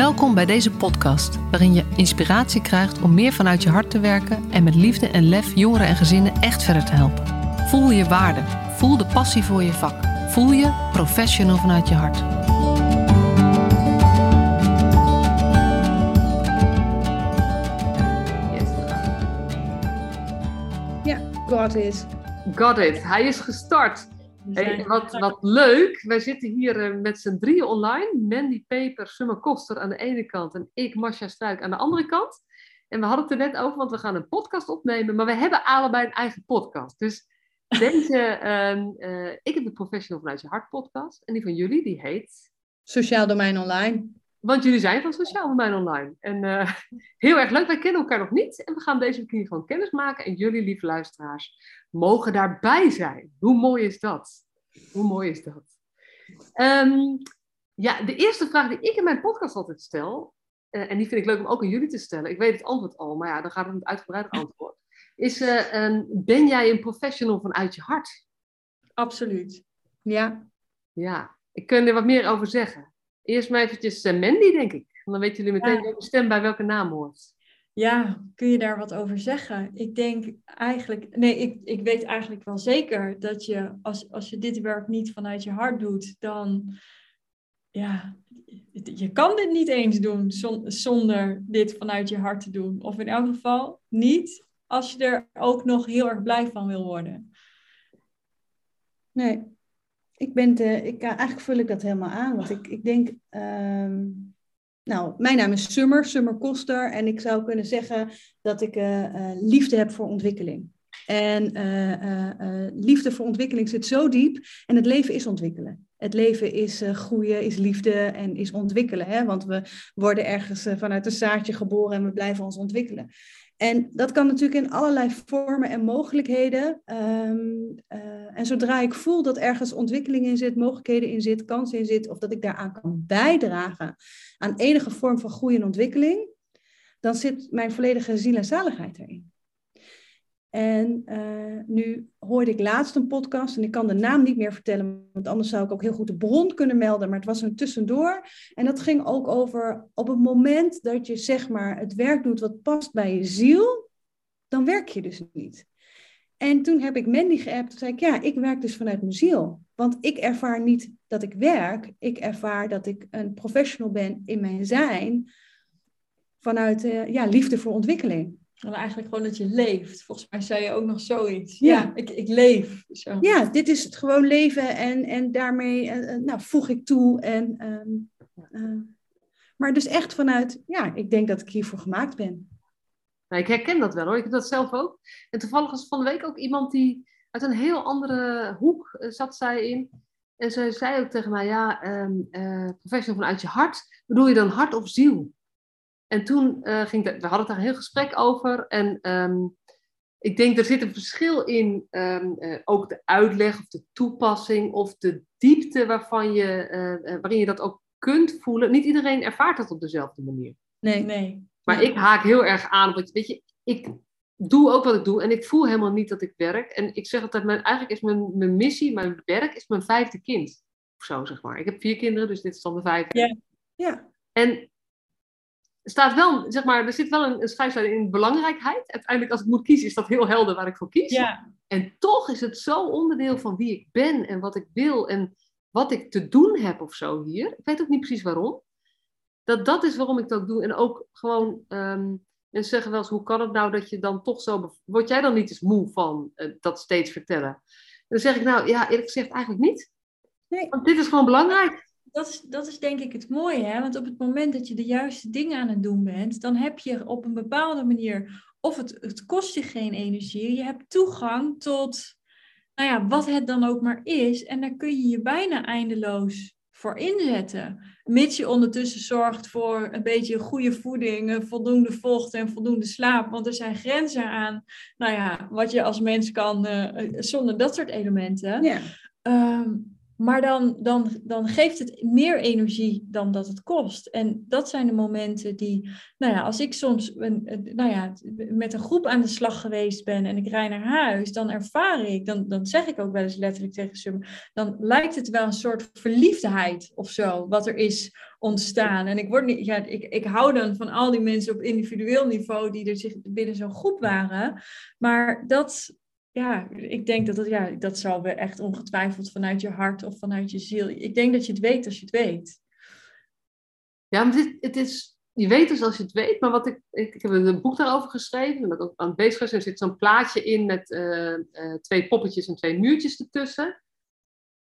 Welkom bij deze podcast, waarin je inspiratie krijgt om meer vanuit je hart te werken en met liefde en lef jongeren en gezinnen echt verder te helpen. Voel je waarde, voel de passie voor je vak, voel je professional vanuit je hart. Ja, God is. Got it. Hij is gestart. Hey, wat, wat leuk. Wij zitten hier eh, met z'n drieën online. Mandy Peper, Summer Koster aan de ene kant en ik, Marcia Struik, aan de andere kant. En we hadden het er net over, want we gaan een podcast opnemen, maar we hebben allebei een eigen podcast. Dus deze, ehm, eh, ik heb de Professional vanuit je hart podcast en die van jullie, die heet... Sociaal domein online. Want jullie zijn van Sociaal Domein Online. En eh, heel erg leuk, wij kennen elkaar nog niet. En we gaan deze keer gewoon kennis maken. En jullie, lieve luisteraars, mogen daarbij zijn. Hoe mooi is dat? Hoe mooi is dat? Ehm, ja, de eerste vraag die ik in mijn podcast altijd stel, eh, en die vind ik leuk om ook aan jullie te stellen. Ik weet het antwoord al, maar ja, dan gaat het een uitgebreid antwoord. Is, uh, um, ben jij een professional vanuit je hart? Absoluut. Ja. Ja, ik kan er wat meer over zeggen. Eerst maar eventjes uh, Mandy, denk ik. Dan weten jullie meteen ja. welke stem bij welke naam hoort. Ja, kun je daar wat over zeggen? Ik denk eigenlijk, nee, ik, ik weet eigenlijk wel zeker dat je, als, als je dit werk niet vanuit je hart doet, dan, ja, je kan dit niet eens doen zonder dit vanuit je hart te doen. Of in elk geval niet als je er ook nog heel erg blij van wil worden. Nee, ik ben de, ik, eigenlijk vul ik dat helemaal aan. Want ik, ik denk, um, nou, mijn naam is Summer, Summer Koster. En ik zou kunnen zeggen dat ik uh, uh, liefde heb voor ontwikkeling. En uh, liefde voor ontwikkeling zit zo diep. En het leven is ontwikkelen. Het leven is groeien, is liefde en is ontwikkelen. Hè? Want we worden ergens vanuit een zaadje geboren en we blijven ons ontwikkelen. En dat kan natuurlijk in allerlei vormen en mogelijkheden. Um, uh, en zodra ik voel dat ergens ontwikkeling in zit, mogelijkheden in zit, kansen in zit, of dat ik daaraan kan bijdragen aan enige vorm van groei en ontwikkeling, dan zit mijn volledige ziel en zaligheid erin. En uh, nu hoorde ik laatst een podcast, en ik kan de naam niet meer vertellen, want anders zou ik ook heel goed de bron kunnen melden, maar het was een tussendoor. En dat ging ook over op het moment dat je zeg maar het werk doet wat past bij je ziel, dan werk je dus niet. En toen heb ik Mandy geappt, zei ik, ja, ik werk dus vanuit mijn ziel. Want ik ervaar niet dat ik werk, ik ervaar dat ik een professional ben in mijn zijn, vanuit uh, ja, liefde voor ontwikkeling. En eigenlijk gewoon dat je leeft. Volgens mij zei je ook nog zoiets. Ja, ja ik, ik leef. Zo. Ja, dit is het gewoon leven en, en daarmee uh, nou, voeg ik toe. En, um, uh, maar dus echt vanuit, ja, ik denk dat ik hiervoor gemaakt ben. Nou, ik herken dat wel hoor, ik heb dat zelf ook. En toevallig was van de week ook iemand die uit een heel andere hoek uh, zat zij in. En ze zei ook tegen mij, ja, um, professional vanuit je hart, bedoel je dan hart of ziel? En toen uh, ging de, we hadden daar een heel gesprek over. En um, ik denk er zit een verschil in um, uh, ook de uitleg of de toepassing of de diepte waarvan je, uh, waarin je dat ook kunt voelen. Niet iedereen ervaart dat op dezelfde manier. Nee, nee. Maar nee. ik haak heel erg aan. Want weet je, ik doe ook wat ik doe en ik voel helemaal niet dat ik werk. En ik zeg altijd, mijn, eigenlijk is mijn, mijn missie, mijn werk, is mijn vijfde kind. Of zo, zeg maar. Ik heb vier kinderen, dus dit is dan de vijfde. Ja. ja. En staat wel, zeg maar, er zit wel een, een in belangrijkheid. Uiteindelijk, als ik moet kiezen, is dat heel helder waar ik voor kies. Ja. En toch is het zo onderdeel van wie ik ben en wat ik wil en wat ik te doen heb of zo hier. Ik weet ook niet precies waarom. Dat dat is waarom ik ook doe. En ook gewoon, um, mensen zeggen wel eens, hoe kan het nou dat je dan toch zo... Word jij dan niet eens moe van uh, dat steeds vertellen? En dan zeg ik nou, ja, eerlijk gezegd eigenlijk niet. Nee. Want dit is gewoon belangrijk dat is, dat is denk ik het mooie. Hè? Want op het moment dat je de juiste dingen aan het doen bent, dan heb je op een bepaalde manier, of het, het kost je geen energie, je hebt toegang tot, nou ja, wat het dan ook maar is. En daar kun je je bijna eindeloos voor inzetten. Mits je ondertussen zorgt voor een beetje goede voeding, voldoende vocht en voldoende slaap. Want er zijn grenzen aan, nou ja, wat je als mens kan uh, zonder dat soort elementen. Ja. Um, maar dan, dan, dan geeft het meer energie dan dat het kost. En dat zijn de momenten die, nou ja, als ik soms een, nou ja, met een groep aan de slag geweest ben en ik rij naar huis, dan ervaar ik, dan, dan zeg ik ook wel eens letterlijk tegen ze, dan lijkt het wel een soort verliefdheid of zo, wat er is ontstaan. En ik, word niet, ja, ik, ik hou dan van al die mensen op individueel niveau die er zich binnen zo'n groep waren. Maar dat, ja, ik denk dat dat, ja, dat zal weer echt ongetwijfeld vanuit je hart of vanuit je ziel. Ik denk dat je het weet als je het weet. Ja, maar dit, het is, je weet dus als je het weet, maar wat ik, ik, ik heb een boek daarover geschreven, en ben ook aan het bezig er zit zo'n plaatje in met uh, uh, twee poppetjes en twee muurtjes ertussen.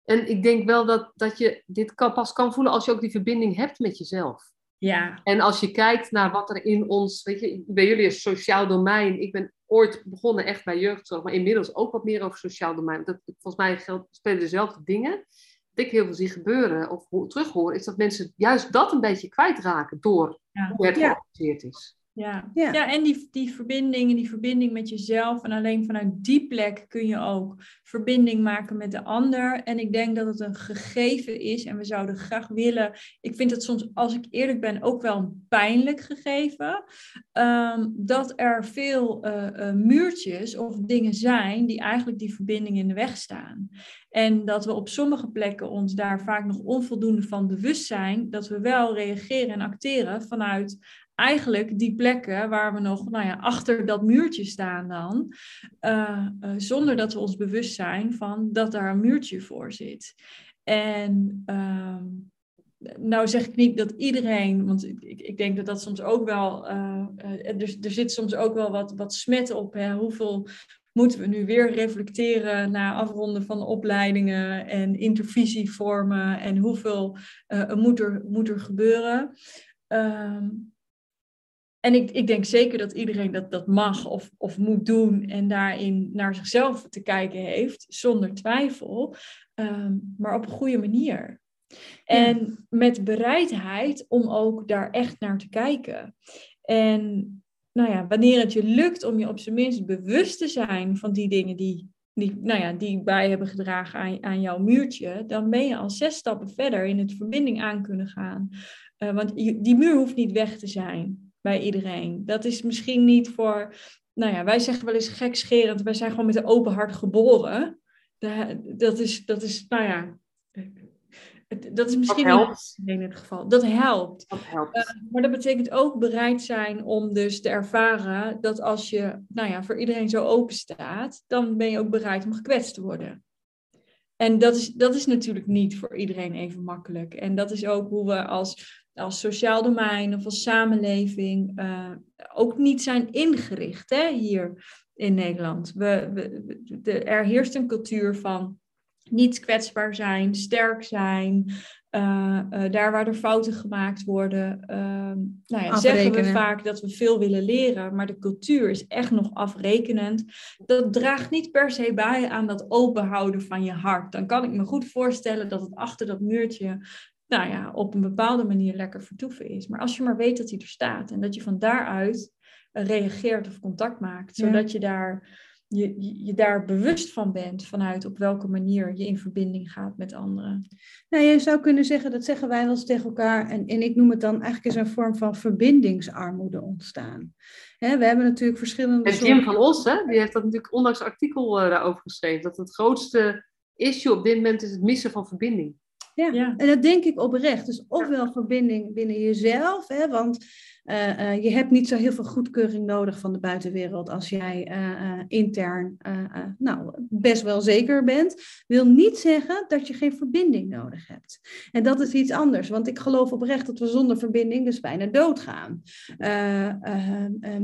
En ik denk wel dat, dat je dit kan, pas kan voelen als je ook die verbinding hebt met jezelf. Ja. En als je kijkt naar wat er in ons, weet je, bij jullie is sociaal domein. Ik ben ooit begonnen echt bij jeugdzorg, maar inmiddels ook wat meer over sociaal domein. Dat, volgens mij geldt, spelen dezelfde dingen. Wat ik heel veel zie gebeuren of terughoor, is dat mensen juist dat een beetje kwijtraken door ja. hoe het georganiseerd is. Ja, ja. ja en die, die verbinding, die verbinding met jezelf. En alleen vanuit die plek kun je ook verbinding maken met de ander. En ik denk dat het een gegeven is. En we zouden graag willen. Ik vind het soms, als ik eerlijk ben, ook wel een pijnlijk gegeven. Um, dat er veel uh, uh, muurtjes of dingen zijn die eigenlijk die verbinding in de weg staan. En dat we op sommige plekken ons daar vaak nog onvoldoende van bewust zijn. Dat we wel reageren en acteren vanuit eigenlijk die plekken waar we nog nou ja, achter dat muurtje staan dan, uh, uh, zonder dat we ons bewust zijn van dat daar een muurtje voor zit. En uh, nou zeg ik niet dat iedereen, want ik, ik denk dat dat soms ook wel, uh, er, er zit soms ook wel wat, wat smet op. Hè? Hoeveel moeten we nu weer reflecteren na afronden van opleidingen en intervisievormen en hoeveel moet, er, moet er gebeuren? Um, en ik, ik denk zeker dat iedereen dat, dat mag of, of moet doen en daarin naar zichzelf te kijken heeft, zonder twijfel, um, maar op een goede manier. En met bereidheid om ook daar echt naar te kijken. En nou ja, wanneer het je lukt om je op zijn minst bewust te zijn van die dingen die, die, nou ja, die bij hebben gedragen aan, aan jouw muurtje, dan ben je al zes stappen verder in het verbinding aan kunnen gaan. Uh, want die muur hoeft niet weg te zijn bij iedereen. Dat is misschien niet voor, nou ja, wij zeggen wel eens gekscherend, wij zijn gewoon met een open hart geboren. Dat is, dat is nou ja, dat is misschien dat helpt. niet in het geval. Dat helpt. Dat helpt. Uh, maar dat betekent ook bereid zijn om dus te ervaren dat als je, nou ja, voor iedereen zo open staat, dan ben je ook bereid om gekwetst te worden. En dat is, dat is natuurlijk niet voor iedereen even makkelijk. En dat is ook hoe we als als sociaal domein of als samenleving uh, ook niet zijn ingericht hè, hier in Nederland. We, we, de, er heerst een cultuur van niet kwetsbaar zijn, sterk zijn, uh, uh, daar waar er fouten gemaakt worden. nou ja, zeggen we vaak dat we veel willen leren, maar de cultuur is echt nog afrekenend. Dat draagt niet per se bij aan dat openhouden van je hart. Dan kan ik me goed voorstellen dat het achter dat muurtje nou ja, op een bepaalde manier lekker vertoeven is. Maar als je maar weet dat hij er staat en dat je van daaruit eh, reageert of contact maakt, zodat je daar je, je daar bewust van bent vanuit op welke manier je in verbinding gaat met anderen. Nou, je zou kunnen zeggen, dat zeggen wij wel eens tegen elkaar, en, en ik noem het dan eigenlijk is een vorm van verbindingsarmoede ontstaan. we hebben natuurlijk verschillende. En Jim van Os, hè, die heeft dat natuurlijk onlangs artikel uh, daarover geschreven, dat het grootste issue op dit moment is het missen van verbinding. Ja. ja. en dat denk ik oprecht. Dus ofwel verbinding binnen jezelf, hè, want uh, uh, je hebt niet zo heel veel goedkeuring nodig van de buitenwereld als jij uh, intern nou, best wel zeker bent. Wil niet zeggen dat je geen verbinding nodig hebt. En dat is iets anders, want ik geloof oprecht dat we zonder verbinding dus bijna doodgaan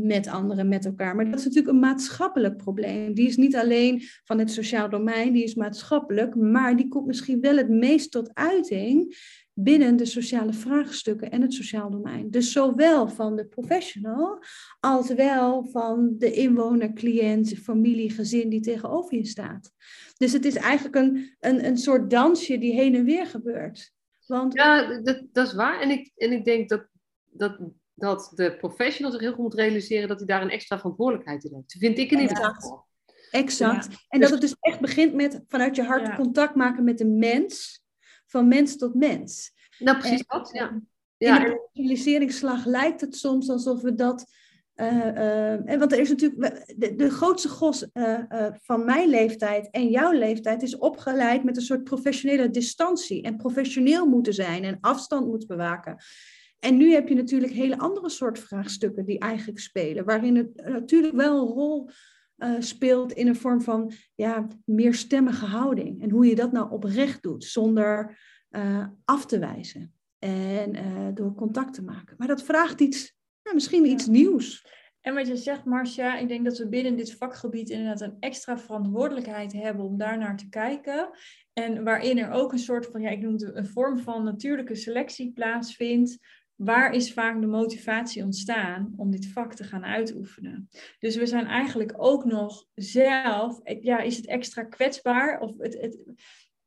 met anderen, met elkaar. Maar dat is natuurlijk een maatschappelijk probleem. Die is niet alleen van het sociaal domein, die is maatschappelijk, maar die komt misschien wel het meest tot uiting binnen de sociale vraagstukken en het sociaal domein. Dus zowel van de professional als wel van de inwoner, cliënt, familie, gezin die tegenover je staat. Dus het is eigenlijk een, een, een soort dansje die heen en weer gebeurt. Want... Ja, dat, dat is waar. En ik, en ik denk dat, dat, dat de professional zich heel goed moet realiseren dat hij daar een extra verantwoordelijkheid in heeft. Vind ik in ieder geval. Exact. En dat het dus echt begint met vanuit je hart ja. contact maken met de mens van mens tot mens. Nou, precies dat, ja. ja. In de specialiseringsslag lijkt het soms alsof we dat uh, uh, en want er is natuurlijk de, de grootste gos uh, van mijn leeftijd en jouw leeftijd is opgeleid met een soort professionele distantie en professioneel moeten zijn en afstand moeten bewaken. En nu heb je natuurlijk hele andere soort vraagstukken die eigenlijk spelen, waarin het natuurlijk wel een rol speelt in een vorm van ja, meerstemmige houding. En hoe je dat nou oprecht doet, zonder af te wijzen en door contact te maken. Maar dat vraagt iets nou, misschien iets nieuws. En wat je zegt, Marcia, ik denk dat we binnen dit vakgebied inderdaad een extra verantwoordelijkheid hebben om daar naar te kijken. En waarin er ook een soort van, ja, ik noem het een vorm van natuurlijke selectie plaatsvindt. Waar is vaak de motivatie ontstaan om dit vak te gaan uitoefenen? Dus we zijn eigenlijk ook nog zelf, ja, is het extra kwetsbaar? Of het,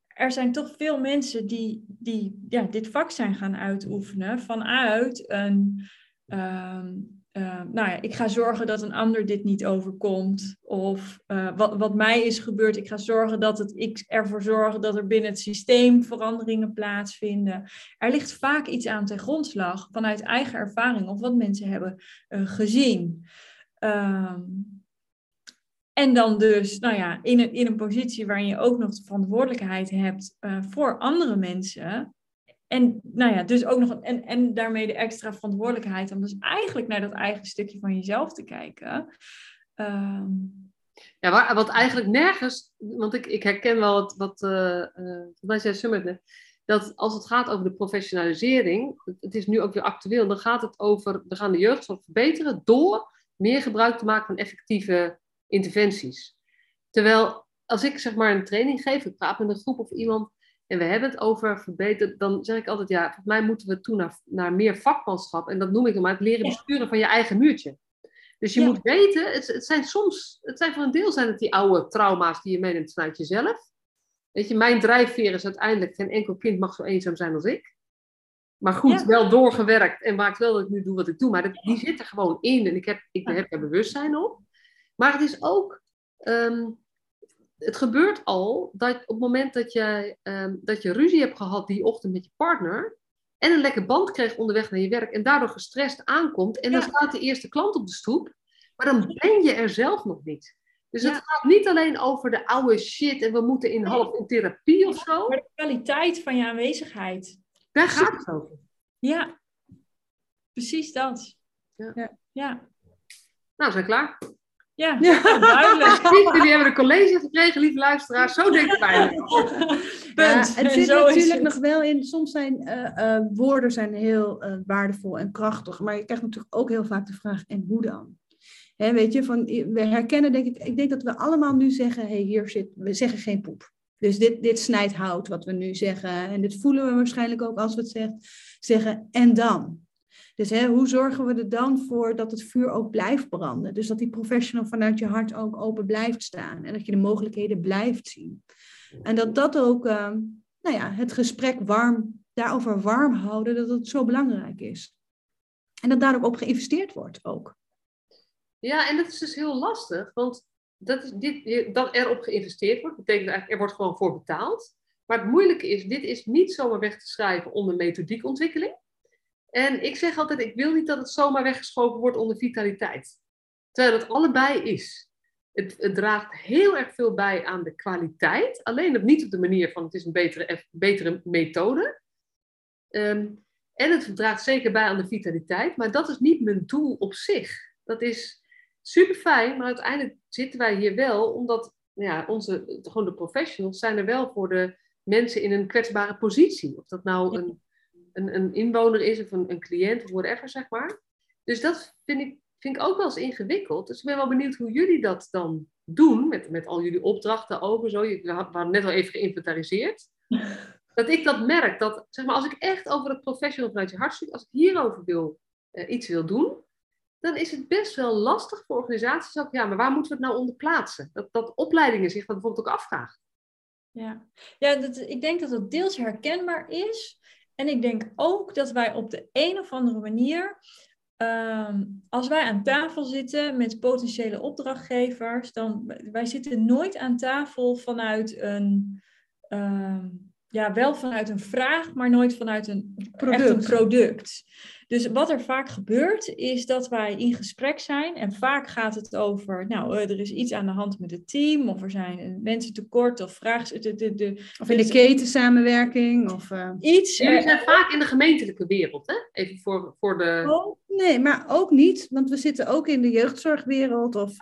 er zijn toch veel mensen die, die ja, dit vak zijn gaan uitoefenen vanuit een Ehm, ehm, nou ja, ik ga zorgen dat een ander dit niet overkomt. Of uh, wat, wat mij is gebeurd, ik ga zorgen dat het, ik ervoor zorgen dat er binnen het systeem veranderingen plaatsvinden. Er ligt vaak iets aan ten grondslag vanuit eigen ervaring of wat mensen hebben uh, gezien. Um, en dan dus, nou ja, in een, in een positie waarin je ook nog de verantwoordelijkheid hebt voor andere mensen, en nou ja, dus ook nog en, en daarmee de extra verantwoordelijkheid om dus eigenlijk naar dat eigen stukje van jezelf te kijken. Ehm, ja, wat eigenlijk nergens, want ik, ik herken wel wat, wat uh, mij zei Summit dat als het gaat over de professionalisering, het is nu ook weer actueel, dan gaat het over, we gaan de jeugdzorg verbeteren door meer gebruik te maken van effectieve interventies. Terwijl als ik zeg maar een training geef, ik praat met een groep of iemand, en we hebben het over verbeterd, dan zeg ik altijd, ja, volgens mij moeten we toe naar, naar meer vakmanschap. En dat noem ik hem maar het leren besturen van je eigen muurtje. Dus je moet weten, het, het, zijn soms, het zijn voor een deel zijn het die oude trauma's die je meeneemt vanuit jezelf. Weet je, mijn drijfveer is uiteindelijk, geen enkel kind mag zo eenzaam zijn als ik. Maar goed, wel doorgewerkt en maakt wel dat ik nu doe wat ik doe. Maar dat, die zit er gewoon in en ik heb, ik heb er bewustzijn op. Maar het is ook, ehm, het gebeurt al dat op het moment dat, jij, ehm, dat je ruzie hebt gehad die ochtend met je partner en een lekker band kreeg onderweg naar je werk en daardoor gestrest aankomt en dan staat de eerste klant op de stoep, maar dan ben je er zelf nog niet. Dus het gaat niet alleen over de oude shit en we moeten in half in therapie of zo. Maar de kwaliteit van je aanwezigheid. Daar gaat het over. Ja, precies dat. Ja. ja. Nou, we zijn klaar. Ja, ja. duidelijk. Jullie hebben een college gekregen, lieve luisteraars. Zo denk ik bijna. Punt. het zit natuurlijk nog wel in, soms zijn uh, uh, woorden zijn heel uh, waardevol en krachtig, maar je krijgt natuurlijk ook heel vaak de vraag, en hoe dan? Hè, weet je, van, we herkennen denk ik, ik denk dat we allemaal nu zeggen, hey, hier zit, we zeggen geen poep. Dus dit, dit snijdt hout, wat we nu zeggen. En dit voelen we waarschijnlijk ook als we het zegt, zeggen, en dan? Dus hè, hoe zorgen we er dan voor dat het vuur ook blijft branden? Dus dat die professional vanuit je hart ook open blijft staan. En dat je de mogelijkheden blijft zien. En dat dat ook, uh, nou ja, het gesprek warm, daarover warm houden, dat het zo belangrijk is. En dat daar ook op geïnvesteerd wordt ook. Ja, en dat is dus heel lastig, want dat, is dit, geïnvesteerd wordt, betekent eigenlijk er wordt gewoon voor betaald. Maar het moeilijke is, dit is niet zomaar weg te schrijven onder methodiekontwikkeling. En ik zeg altijd, ik wil niet dat het zomaar weggeschoven wordt onder vitaliteit. Terwijl het allebei is. Het, het draagt heel erg veel bij aan de kwaliteit. Alleen op niet op de manier van het is een betere, betere methode. Um, en het draagt zeker bij aan de vitaliteit. Maar dat is niet mijn doel op zich. Dat is super fijn, maar uiteindelijk zitten wij hier wel omdat ja, onze, gewoon de professionals zijn er wel voor de mensen in een kwetsbare positie. Of dat nou een een, een inwoner is of een, een cliënt of whatever, zeg maar. Dus dat vind ik, vind ik ook wel eens ingewikkeld. Dus ik ben wel benieuwd hoe jullie dat dan doen, met, met al jullie opdrachten over zo. Je waren net al even geïnventariseerd. Dat ik dat merk, dat zeg maar, als ik echt over het professional vanuit je hart zit, als ik hierover wil, uh, iets wil doen, dan is het best wel lastig voor organisaties ook. Ja, maar waar moeten we het nou onder plaatsen? Dat, dat opleidingen zich dat bijvoorbeeld ook afvragen. Ja, ja dat, ik denk dat het deels herkenbaar is. En ik denk ook dat wij op de een of andere manier, ehm, als wij aan tafel zitten met potentiële opdrachtgevers, dan wij zitten nooit aan tafel vanuit een, um, ja, wel vanuit een vraag, maar nooit vanuit een Product. Echt een product. Dus wat er vaak gebeurt, is dat wij in gesprek zijn. En vaak gaat het over, nou, eh, er is iets aan de hand met het team, of er zijn eh, mensen tekort, of vragen. De, de, de, Of in de ketensamenwerking. Of, eh, iets. Jullie zijn vaak in de gemeentelijke wereld, hè? Even voor, voor de... Oh, nee, maar ook niet, want we zitten ook in de jeugdzorgwereld of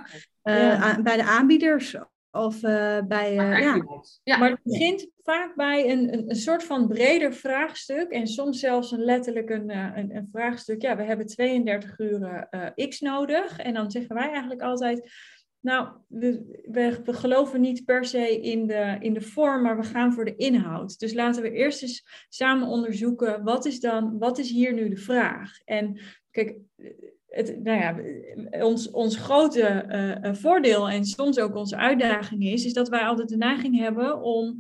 eh, Ja. aan- bij de aanbieders of eh, bij. eh, ja. Maar het begint vaak bij een, een, een soort van breder vraagstuk. En soms zelfs een letterlijk een, eh, een, een vraagstuk. Ja, we hebben 32 uur x nodig. En dan zeggen wij eigenlijk altijd. Nou, we, we, we geloven niet per se in de, in de vorm, maar we gaan voor de inhoud. Dus laten we eerst eens samen onderzoeken, wat is dan, wat is hier nu de vraag? En kijk, het, nou ja, ons, ons grote eh, eh, voordeel en soms ook onze uitdaging is, is dat wij altijd de neiging hebben om,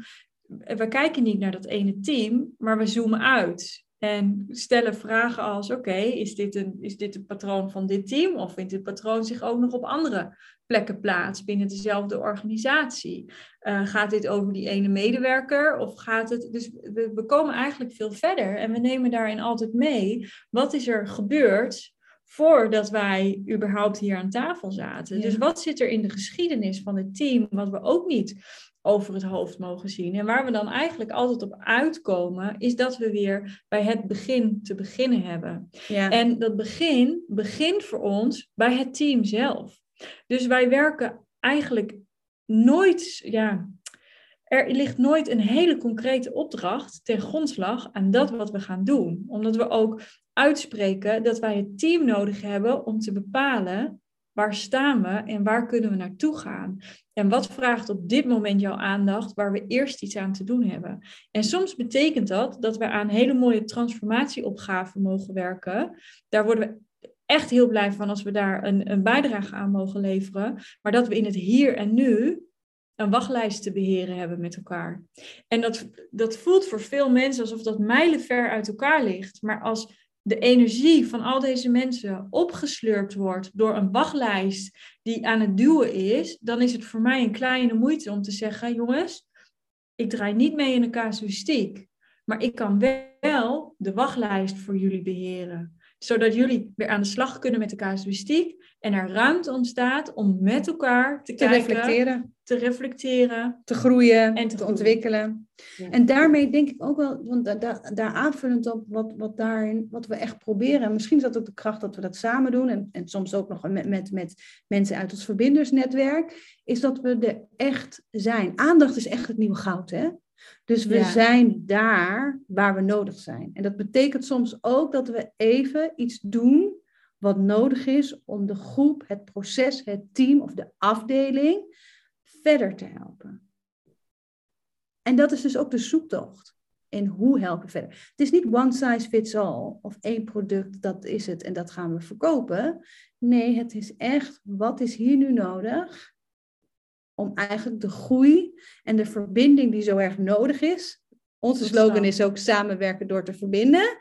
we kijken niet naar dat ene team, maar we zoomen uit. En stellen vragen als, oké, is, dit een, is dit een patroon van dit team? Of vindt dit patroon zich ook nog op andere plekken plaats binnen dezelfde organisatie? Eh, gaat dit over die ene medewerker? Of gaat het... Dus we, we komen eigenlijk veel verder en we nemen daarin altijd mee. Wat is er gebeurd voordat wij überhaupt hier aan tafel zaten? Ja. Dus wat zit er in de geschiedenis van het team, wat we ook niet over het hoofd mogen zien. En waar we dan eigenlijk altijd op uitkomen, is dat we weer bij het begin te beginnen hebben. Ja. En dat begin begint voor ons bij het team zelf. Dus wij werken eigenlijk nooit, ja, er ligt nooit een hele concrete opdracht ten grondslag aan dat wat we gaan doen. Omdat we ook uitspreken dat wij het team nodig hebben om te bepalen waar staan we en waar kunnen we naartoe gaan. En wat vraagt op dit moment jouw aandacht waar we eerst iets aan te doen hebben. En soms betekent dat dat we aan hele mooie transformatieopgaven mogen werken. Daar worden we echt heel blij van als we daar een, een bijdrage aan mogen leveren. Maar dat we in het hier en nu een wachtlijst te beheren hebben met elkaar. En dat, dat voelt voor veel mensen alsof dat mijlenver uit elkaar ligt. Maar als de energie van al deze mensen opgeslurpt wordt door een wachtlijst die aan het duwen is, dan is het voor mij een kleine moeite om te zeggen, jongens, ik draai niet mee in de casuïstiek, maar ik kan wel de wachtlijst voor jullie beheren, zodat jullie weer aan de slag kunnen met de casuïstiek en er ruimte ontstaat om met elkaar te, te kijken, reflecteren, te reflecteren. te groeien, En te ontwikkelen. Ja. En daarmee denk ik ook wel, want da, da- daar aanvullend op wat, wat, daarin, wat we echt proberen. En misschien is dat ook de kracht dat we dat samen doen. En, en soms ook nog met, met, met mensen uit ons verbindersnetwerk. Is dat we er echt zijn. Aandacht is echt het nieuwe goud, hè? Dus we Ja. zijn daar waar we nodig zijn. En dat betekent soms ook dat we even iets doen wat nodig is om de groep, het proces, het team of de afdeling verder te helpen. En dat is dus ook de zoektocht. En hoe helpen verder? Het is niet one size fits all of één product, dat is het en dat gaan we verkopen. Nee, het is echt, wat is hier nu nodig om eigenlijk de groei en de verbinding die zo erg nodig is. Onze slogan is ook samenwerken door te verbinden,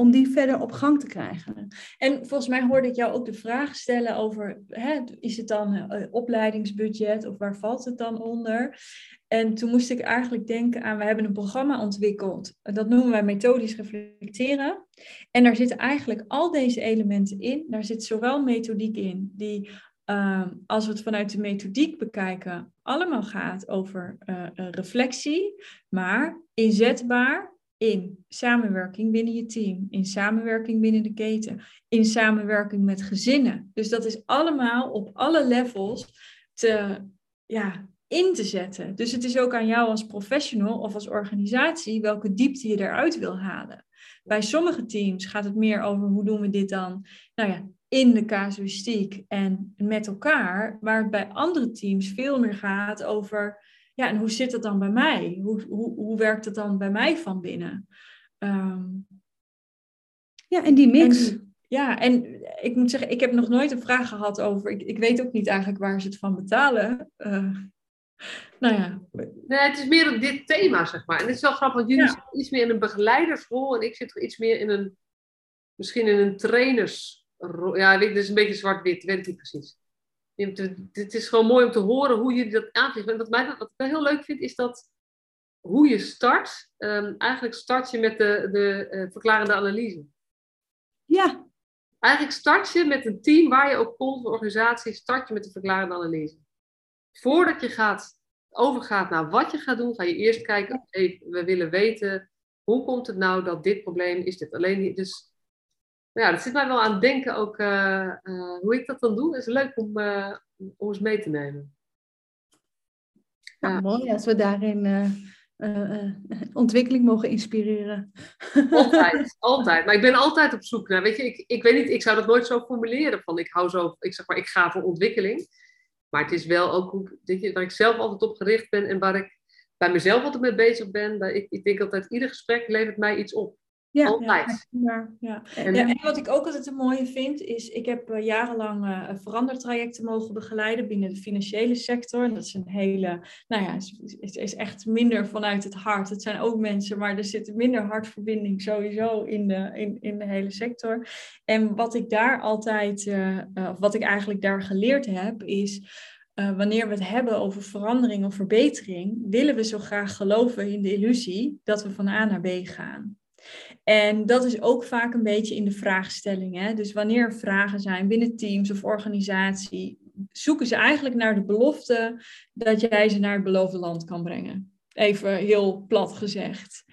om die verder op gang te krijgen. En volgens mij hoorde ik jou ook de vraag stellen over, hè, is het dan eh, opleidingsbudget of waar valt het dan onder? En toen moest ik eigenlijk denken aan, we hebben een programma ontwikkeld, dat noemen wij methodisch reflecteren. En daar zitten eigenlijk al deze elementen in. Daar zit zowel methodiek in, die eh, als we het vanuit de methodiek bekijken, allemaal gaat over eh, eh, reflectie, maar inzetbaar in samenwerking binnen je team, in samenwerking binnen de keten, in samenwerking met gezinnen. Dus dat is allemaal op alle levels te, ja, in te zetten. Dus het is ook aan jou als professional of als organisatie welke diepte je eruit wil halen. Bij sommige teams gaat het meer over hoe doen we dit dan nou ja, in de casuïstiek en met elkaar, waar het bij andere teams veel meer gaat over ja, en hoe zit het dan bij mij? Hoe, hoe, hoe werkt het dan bij mij van binnen? Ehm, Ja, en die mix. en die- ja, en ik moet zeggen, ik heb nog nooit een vraag gehad over. Ik, ik weet ook niet eigenlijk waar ze het van betalen. Eh, nou ja, Nee, het is meer op dit thema, zeg maar. En het is wel grappig, want jullie Ja. zitten iets meer in een begeleidersrol en ik zit toch iets meer in een, misschien in een trainersrol. Ja, weet, het is een beetje zwart-wit, weet ik niet precies. Het is gewoon mooi om te horen hoe jullie dat aanvliegen. En wat, mij, wat ik wel heel leuk vind, is dat hoe je start. Ehm, eigenlijk start je met de, de uh, verklarende analyse. Ja. Eigenlijk start je met een team waar je ook komt, een organisatie, start je met de verklarende analyse. Voordat je gaat, overgaat naar wat je gaat doen, ga je eerst kijken, we willen weten, hoe komt het nou dat dit probleem, is dit alleen niet, dus ja, dat zit mij wel aan het denken ook uh, uh, hoe ik dat dan doe. Het is leuk om, uh, om eens mee te nemen. Ja, mooi als we daarin ontwikkeling mogen inspireren. Altijd, altijd. Maar ik ben altijd op zoek naar, weet je, ik, ik weet niet, ik zou dat nooit zo formuleren van ik hou zo, ik zeg maar, ik ga voor ontwikkeling. Maar het is wel ook hoe, je, waar ik zelf altijd op gericht ben en waar ik bij mezelf altijd mee bezig ben. Ik, ik denk altijd, ieder gesprek levert mij iets op. Ja, Altijd. Ja, ja. En, ja, en wat ik ook altijd een mooie vind, is ik heb uh, jarenlang uh, verandertrajecten mogen begeleiden binnen de financiële sector. En dat is een hele, nou ja, het is, echt minder vanuit het hart. Het zijn ook mensen, maar er zit minder hartverbinding sowieso in de, in, in de hele sector. En wat ik daar altijd, uh, of wat ik eigenlijk daar geleerd heb, is wanneer we het hebben over verandering of verbetering, willen we zo graag geloven in de illusie dat we van A naar B gaan. En dat is ook vaak een beetje in de vraagstelling. Hè? Dus wanneer er vragen zijn binnen teams of organisatie, zoeken ze eigenlijk naar de belofte dat jij ze naar het beloofde land kan brengen. Even heel plat gezegd.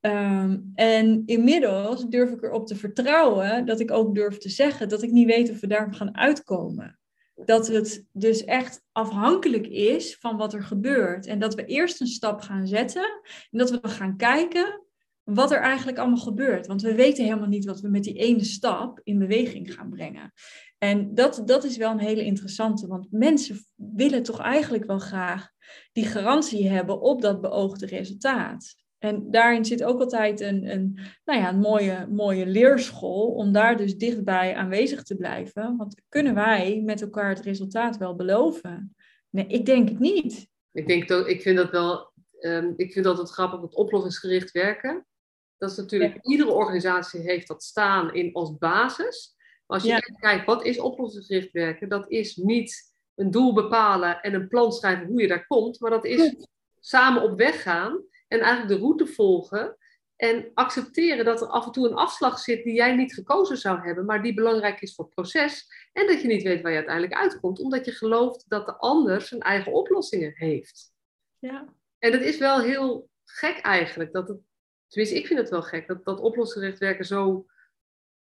Ehm, en inmiddels durf ik erop te vertrouwen dat ik ook durf te zeggen dat ik niet weet of we daar gaan uitkomen. Dat het dus echt afhankelijk is van wat er gebeurt. En dat we eerst een stap gaan zetten. En dat we gaan kijken wat er eigenlijk allemaal gebeurt. Want we weten helemaal niet wat we met die ene stap in beweging gaan brengen. En dat, dat is wel een hele interessante, want mensen willen toch eigenlijk wel graag die garantie hebben op dat beoogde resultaat. En daarin zit ook altijd een, een, nou ja, een mooie, mooie leerschool om daar dus dichtbij aanwezig te blijven. Want kunnen wij met elkaar het resultaat wel beloven? Nee, ik denk het niet. Ik, denk dat, ik vind dat wel, um, ik vind dat het grappig, het oplossingsgericht werken. Dat is natuurlijk, iedere organisatie heeft dat staan in als basis. Maar als je kijkt, wat is oplossingsgericht werken? Dat is niet een doel bepalen en een plan schrijven hoe je daar komt, maar dat is samen op weg gaan en eigenlijk de route volgen en accepteren dat er af en toe een afslag zit die jij niet gekozen zou hebben, maar die belangrijk is voor het proces. En dat je niet weet waar je uiteindelijk uitkomt, omdat je gelooft dat de ander zijn eigen oplossingen heeft. Ja. En dat is wel heel gek eigenlijk, dat het Tenminste, ik vind het wel gek dat, dat oplossingsgericht werken zo,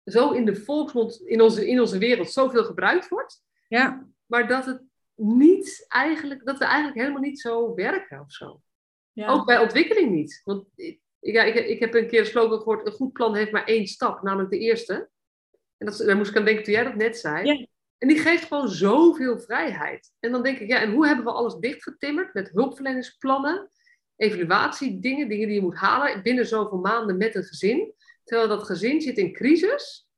zo in de volksmond, in onze, in onze wereld, zoveel gebruikt wordt. Ja. Maar dat het niet eigenlijk, dat we eigenlijk helemaal niet zo werken of zo. Ja. Ook bij ontwikkeling niet. Want ja, ik, ik heb een keer een slogan gehoord, een goed plan heeft maar één stap, namelijk de eerste. En dat, daar moest ik aan denken toen jij dat net zei. Ja. En die geeft gewoon zoveel vrijheid. En dan denk ik, ja, en hoe hebben we alles dichtgetimmerd met hulpverleningsplannen? Evaluatiedingen, dingen die je moet halen binnen zoveel maanden met een gezin. Terwijl dat gezin zit in crisis.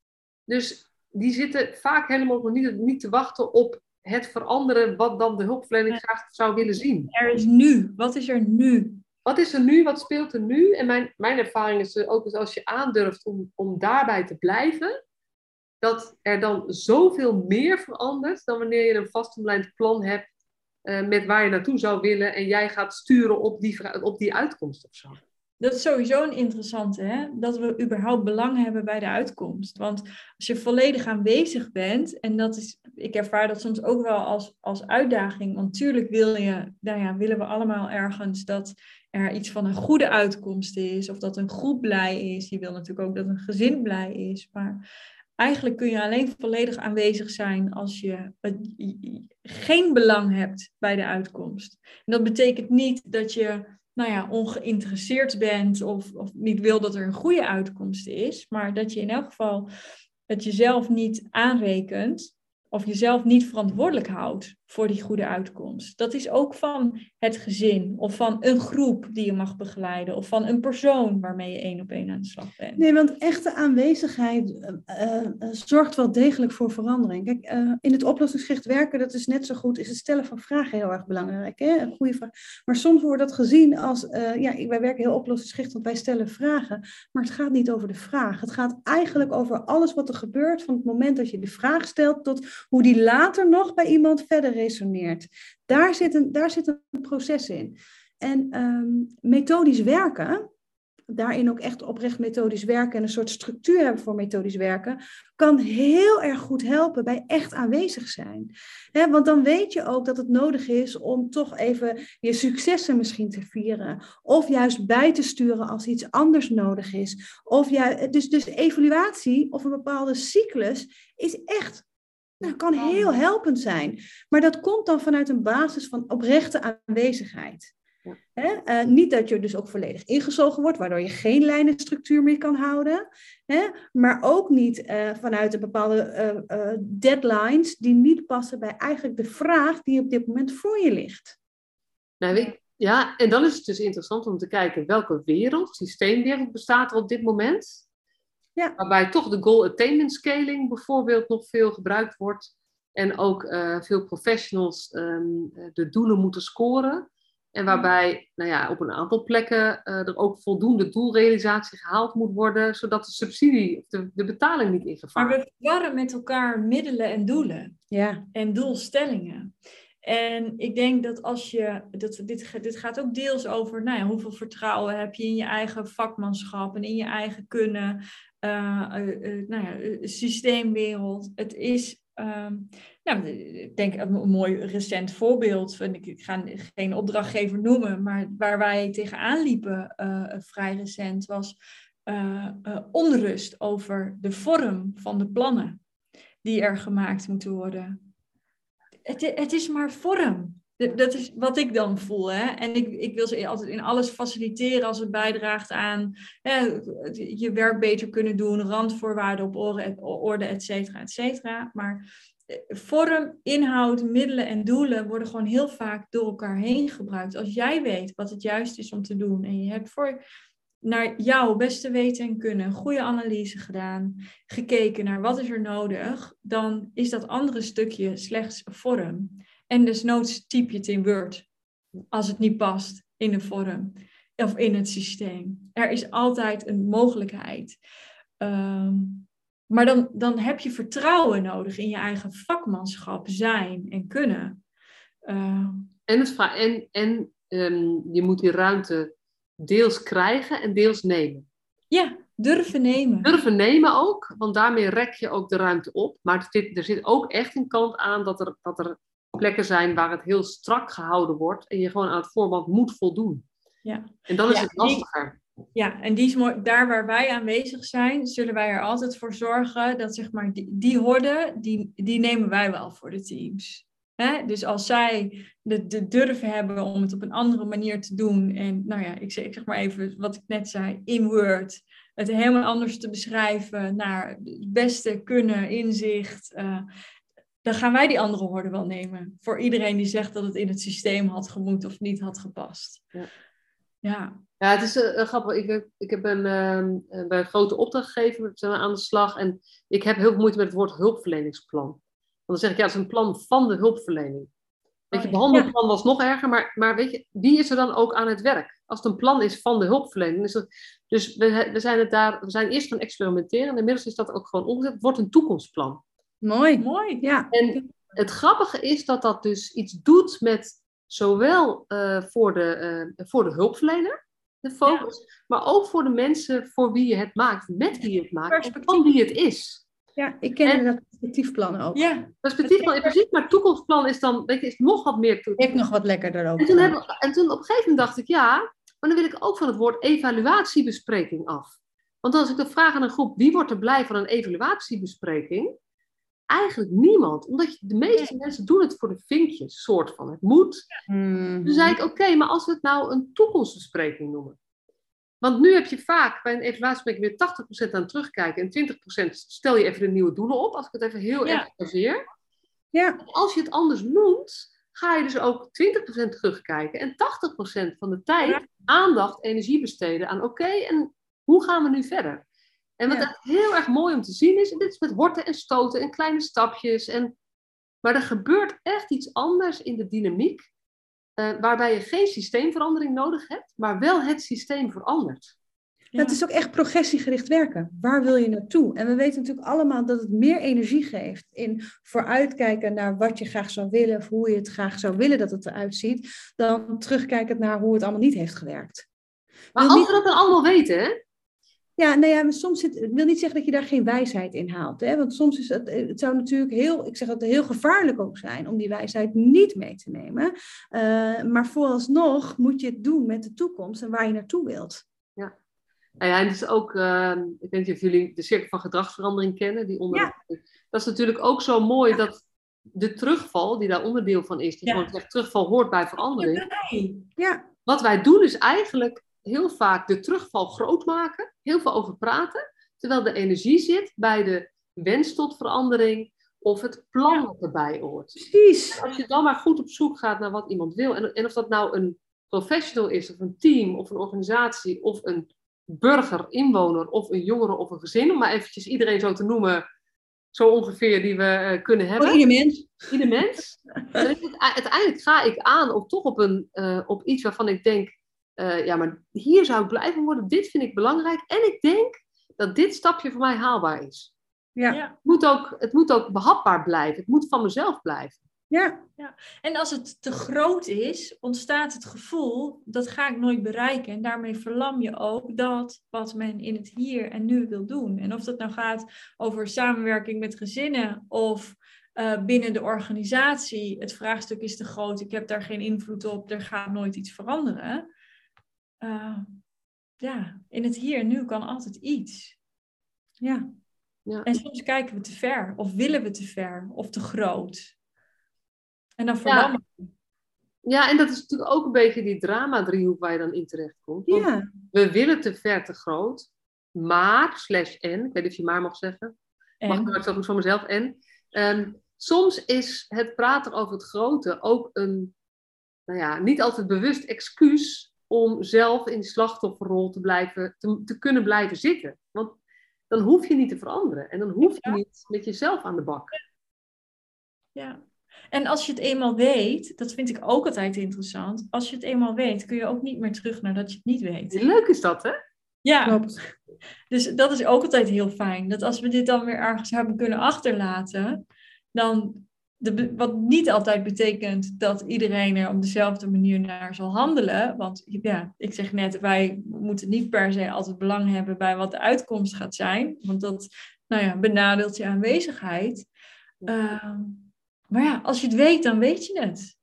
Dus die zitten vaak helemaal nog niet, niet te wachten op het veranderen wat dan de hulpverlening graag zou willen zien. Er is nu. Wat is er nu? Wat is er nu? Wat speelt er nu? En mijn, mijn ervaring is ook als je aandurft om, om daarbij te blijven, dat er dan zoveel meer verandert dan wanneer je een vastomlijnd plan hebt uh, met waar je naartoe zou willen en jij gaat sturen op die, op die uitkomst of zo. Dat is sowieso een interessante, hè? dat we überhaupt belang hebben bij de uitkomst. Want als je volledig aanwezig bent, en dat is, ik ervaar dat soms ook wel als, als uitdaging, want natuurlijk wil je, nou ja, willen we allemaal ergens dat er iets van een goede uitkomst is, of dat een groep blij is. Je wil natuurlijk ook dat een gezin blij is, maar eigenlijk kun je alleen volledig aanwezig zijn als je geen belang hebt bij de uitkomst. En dat betekent niet dat je nou ja, ongeïnteresseerd bent of, of niet wil dat er een goede uitkomst is, maar dat je in elk geval het jezelf niet aanrekent of jezelf niet verantwoordelijk houdt voor die goede uitkomst. Dat is ook van het gezin of van een groep die je mag begeleiden of van een persoon waarmee je één op één aan de slag bent. Nee, want echte aanwezigheid uh, zorgt wel degelijk voor verandering. Kijk, in het oplossingsgericht werken, dat is net zo goed, is het stellen van vragen heel erg belangrijk. Hè? Een goede vraag. Maar soms wordt dat gezien als, ja, wij werken heel oplossingsgericht, want wij stellen vragen. Maar het gaat niet over de vraag. Het gaat eigenlijk over alles wat er gebeurt van het moment dat je de vraag stelt tot hoe die later nog bij iemand verder resoneert. Daar zit een, daar zit een proces in. En ehm, methodisch werken, daarin ook echt oprecht methodisch werken en een soort structuur hebben voor methodisch werken, kan heel erg goed helpen bij echt aanwezig zijn. want dan weet je ook dat het nodig is om toch even je successen misschien te vieren. Of juist bij te sturen als iets anders nodig is. Of ja, dus, dus evaluatie of een bepaalde cyclus is echt nou, kan heel helpend zijn. Maar dat komt dan vanuit een basis van oprechte aanwezigheid. Hè? Eh, niet dat je dus ook volledig ingezogen wordt, waardoor je geen lijnenstructuur meer kan houden. Hè? Maar ook niet uh, vanuit een bepaalde uh, deadlines die niet passen bij eigenlijk de vraag die op dit moment voor je ligt. Nou, ja, en dan is het dus interessant om te kijken welke wereld, systeemwereld bestaat er op dit moment. Ja. Waarbij toch de goal attainment scaling bijvoorbeeld nog veel gebruikt wordt. En ook veel professionals um, de doelen moeten scoren. En waarbij nou ja, op een aantal plekken uh, er ook voldoende doelrealisatie gehaald moet worden, zodat de subsidie of de, de betaling niet in gevaar Maar we verwarren met elkaar middelen en doelen. Ja. En doelstellingen. En ik denk dat als je, dat, dit, dit gaat ook deels over nou ja, hoeveel vertrouwen heb je in je eigen vakmanschap en in je eigen kunnen, nou ja, systeemwereld. Het is nou, ik denk een mooi recent voorbeeld, ik, ga geen opdrachtgever noemen, maar waar wij tegenaan liepen vrij recent was onrust over de vorm van de plannen die er gemaakt moeten worden. Het, het is maar vorm. Dat is wat ik dan voel. Hè? En ik, ik wil ze altijd in alles faciliteren als het bijdraagt aan hè, je werk beter kunnen doen, randvoorwaarden op orde, et cetera, et cetera. Maar eh, vorm, inhoud, middelen en doelen worden gewoon heel vaak door elkaar heen gebruikt. Als jij weet wat het juist is om te doen en je hebt voor naar jouw beste weten en kunnen goede analyse gedaan, gekeken naar wat is er nodig, dan is dat andere stukje slechts vorm. En desnoods typ je het in Word als het niet past in de vorm of in het systeem. Er is altijd een mogelijkheid. Ehm, maar dan, dan heb je vertrouwen nodig in je eigen vakmanschap, zijn en kunnen. Uh, en het en, en um, je moet die ruimte deels krijgen en deels nemen. Ja, durven nemen. Durven nemen ook, want daarmee rek je ook de ruimte op. Maar er zit, er zit ook echt een kant aan dat er, dat er plekken zijn waar het heel strak gehouden wordt en je gewoon aan het voorband moet voldoen. Ja. En dan is het lastiger. ja, en die is mooi, daar waar wij aanwezig zijn, zullen wij er altijd voor zorgen dat zeg maar, die, die horde, die, die nemen wij wel voor de teams. Hè? Dus als zij de, de durven hebben om het op een andere manier te doen, en nou ja, ik zeg, ik zeg maar even wat ik net zei, in Word, het helemaal anders te beschrijven naar het beste kunnen, inzicht. Uh, dan gaan wij die andere horde wel nemen. Voor iedereen die zegt dat het in het systeem had gemoet of niet had gepast. Ja, ja. ja het is uh, grappig. Ik heb, ik heb een, uh, bij een grote opdrachtgever zijn we aan de slag. En ik heb heel veel moeite met het woord hulpverleningsplan. Want dan zeg ik, ja, het is een plan van de hulpverlening. Weet je, oh, behandelplan was nog erger, maar, maar weet je, wie is er dan ook aan het werk? Als het een plan is van de hulpverlening. Is er, dus we, we, zijn het daar, we zijn eerst gaan experimenteren en inmiddels is dat ook gewoon omgezet. Het wordt een toekomstplan. Mooi. Mooi, ja. En het grappige is dat dat dus iets doet met zowel uh, voor, de, uh, voor de hulpverlener, de focus, maar ook voor de mensen voor wie je het maakt, met wie je het maakt, van wie het is. Ja, ik ken en, dat perspectiefplan ook. Ja, perspectiefplan in principe, maar toekomstplan is dan, weet je, is nog wat meer. Ik nog wat lekkerder ook. En toen, en toen op een gegeven moment dacht ik, ja, maar dan wil ik ook van het woord evaluatiebespreking af. Want als ik dan vraag aan een groep, wie wordt er blij van een evaluatiebespreking? Eigenlijk niemand. Omdat je, de meeste mensen doen het voor de vinkjes, soort van. Het moet. Mm. Toen zei ik, oké, maar als we het nou een toekomstbespreking noemen. Want nu heb je vaak bij een evaluatiebespreking weer 80% aan terugkijken en 20% stel je even de nieuwe doelen op, als ik het even heel erg baseer. Ja. Als je het anders noemt, ga je dus ook 20% terugkijken en 80% van de tijd aandacht, energie besteden aan oké, en hoe gaan we nu verder? En wat heel erg mooi om te zien is, dit is met horten en stoten en kleine stapjes. En, maar er gebeurt echt iets anders in de dynamiek, uh, waarbij je geen systeemverandering nodig hebt, maar wel het systeem verandert. Ja. Het is ook echt progressiegericht werken. Waar wil je naartoe? En we weten natuurlijk allemaal dat het meer energie geeft in vooruitkijken naar wat je graag zou willen, of hoe je het graag zou willen dat het eruit ziet, dan terugkijken naar hoe het allemaal niet heeft gewerkt. Maar als we dat dan allemaal weten, hè? Ja, nou ja, soms zit, het wil niet zeggen dat je daar geen wijsheid in haalt. Hè? Want soms is het, het zou natuurlijk heel, ik zeg dat heel gevaarlijk ook zijn om die wijsheid niet mee te nemen. Uh, maar vooralsnog moet je het doen met de toekomst en waar je naartoe wilt. Ja. Nou ja, en het is ook, uh, ik weet niet of jullie de cirkel van gedragsverandering kennen. Die onder... Ja. Dat is natuurlijk ook zo mooi ja. dat de terugval, die daar onderdeel van is, die ja. gewoon zegt, terugval hoort bij verandering. Ja. Wat wij doen is eigenlijk heel vaak de terugval groot maken, heel veel over praten, terwijl de energie zit bij de wens tot verandering of het plan wat erbij hoort. Precies. Als je dan maar goed op zoek gaat naar wat iemand wil, en, en of dat nou een professional is, of een team, of een organisatie, of een burger, inwoner, of een jongere of een gezin, om maar eventjes iedereen zo te noemen, zo ongeveer die we uh, kunnen hebben. Oh, ieder mens. Ieder mens. uiteindelijk ga ik aan op toch op, een, uh, op iets waarvan ik denk, uh, ja, maar hier zou ik blijven worden. Dit vind ik belangrijk. En ik denk dat dit stapje voor mij haalbaar is. Ja. Het, moet ook, het moet ook behapbaar blijven. Het moet van mezelf blijven. Ja. ja. En als het te groot is, ontstaat het gevoel dat ga ik nooit bereiken. En daarmee verlam je ook dat wat men in het hier en nu wil doen. En of dat nou gaat over samenwerking met gezinnen of uh, binnen de organisatie. Het vraagstuk is te groot, ik heb daar geen invloed op, er gaat nooit iets veranderen uh, ja, in het hier en nu kan altijd iets. Ja. ja. En soms kijken we te ver, of willen we te ver, of te groot. En dan verlammen ja. Ja, en dat is natuurlijk ook een beetje die drama-driehoek waar je dan in terecht komt. Ja. We willen te ver, te groot, maar, slash en, ik weet niet of je maar mag zeggen. En. Mag ik ook van mezelf, en. Um, soms is het praten over het grote ook een, nou ja, niet altijd bewust excuus om zelf in die slachtofferrol te, blijven, te, te, kunnen blijven zitten. Want dan hoef je niet te veranderen. En dan hoef je Ja. niet met jezelf aan de bak. Ja. En als je het eenmaal weet, dat vind ik ook altijd interessant. Als je het eenmaal weet, kun je ook niet meer terug naar dat je het niet weet. Leuk is dat, hè? Ja, Klopt. dus dat is ook altijd heel fijn. Dat als we dit dan weer ergens hebben kunnen achterlaten, dan. De, wat niet altijd betekent dat iedereen er op dezelfde manier naar zal handelen. Want ja, ik zeg net, wij moeten niet per se altijd belang hebben bij wat de uitkomst gaat zijn. Want dat nou ja, benadeelt je aanwezigheid. Ehm, maar ja, als je het weet, dan weet je het.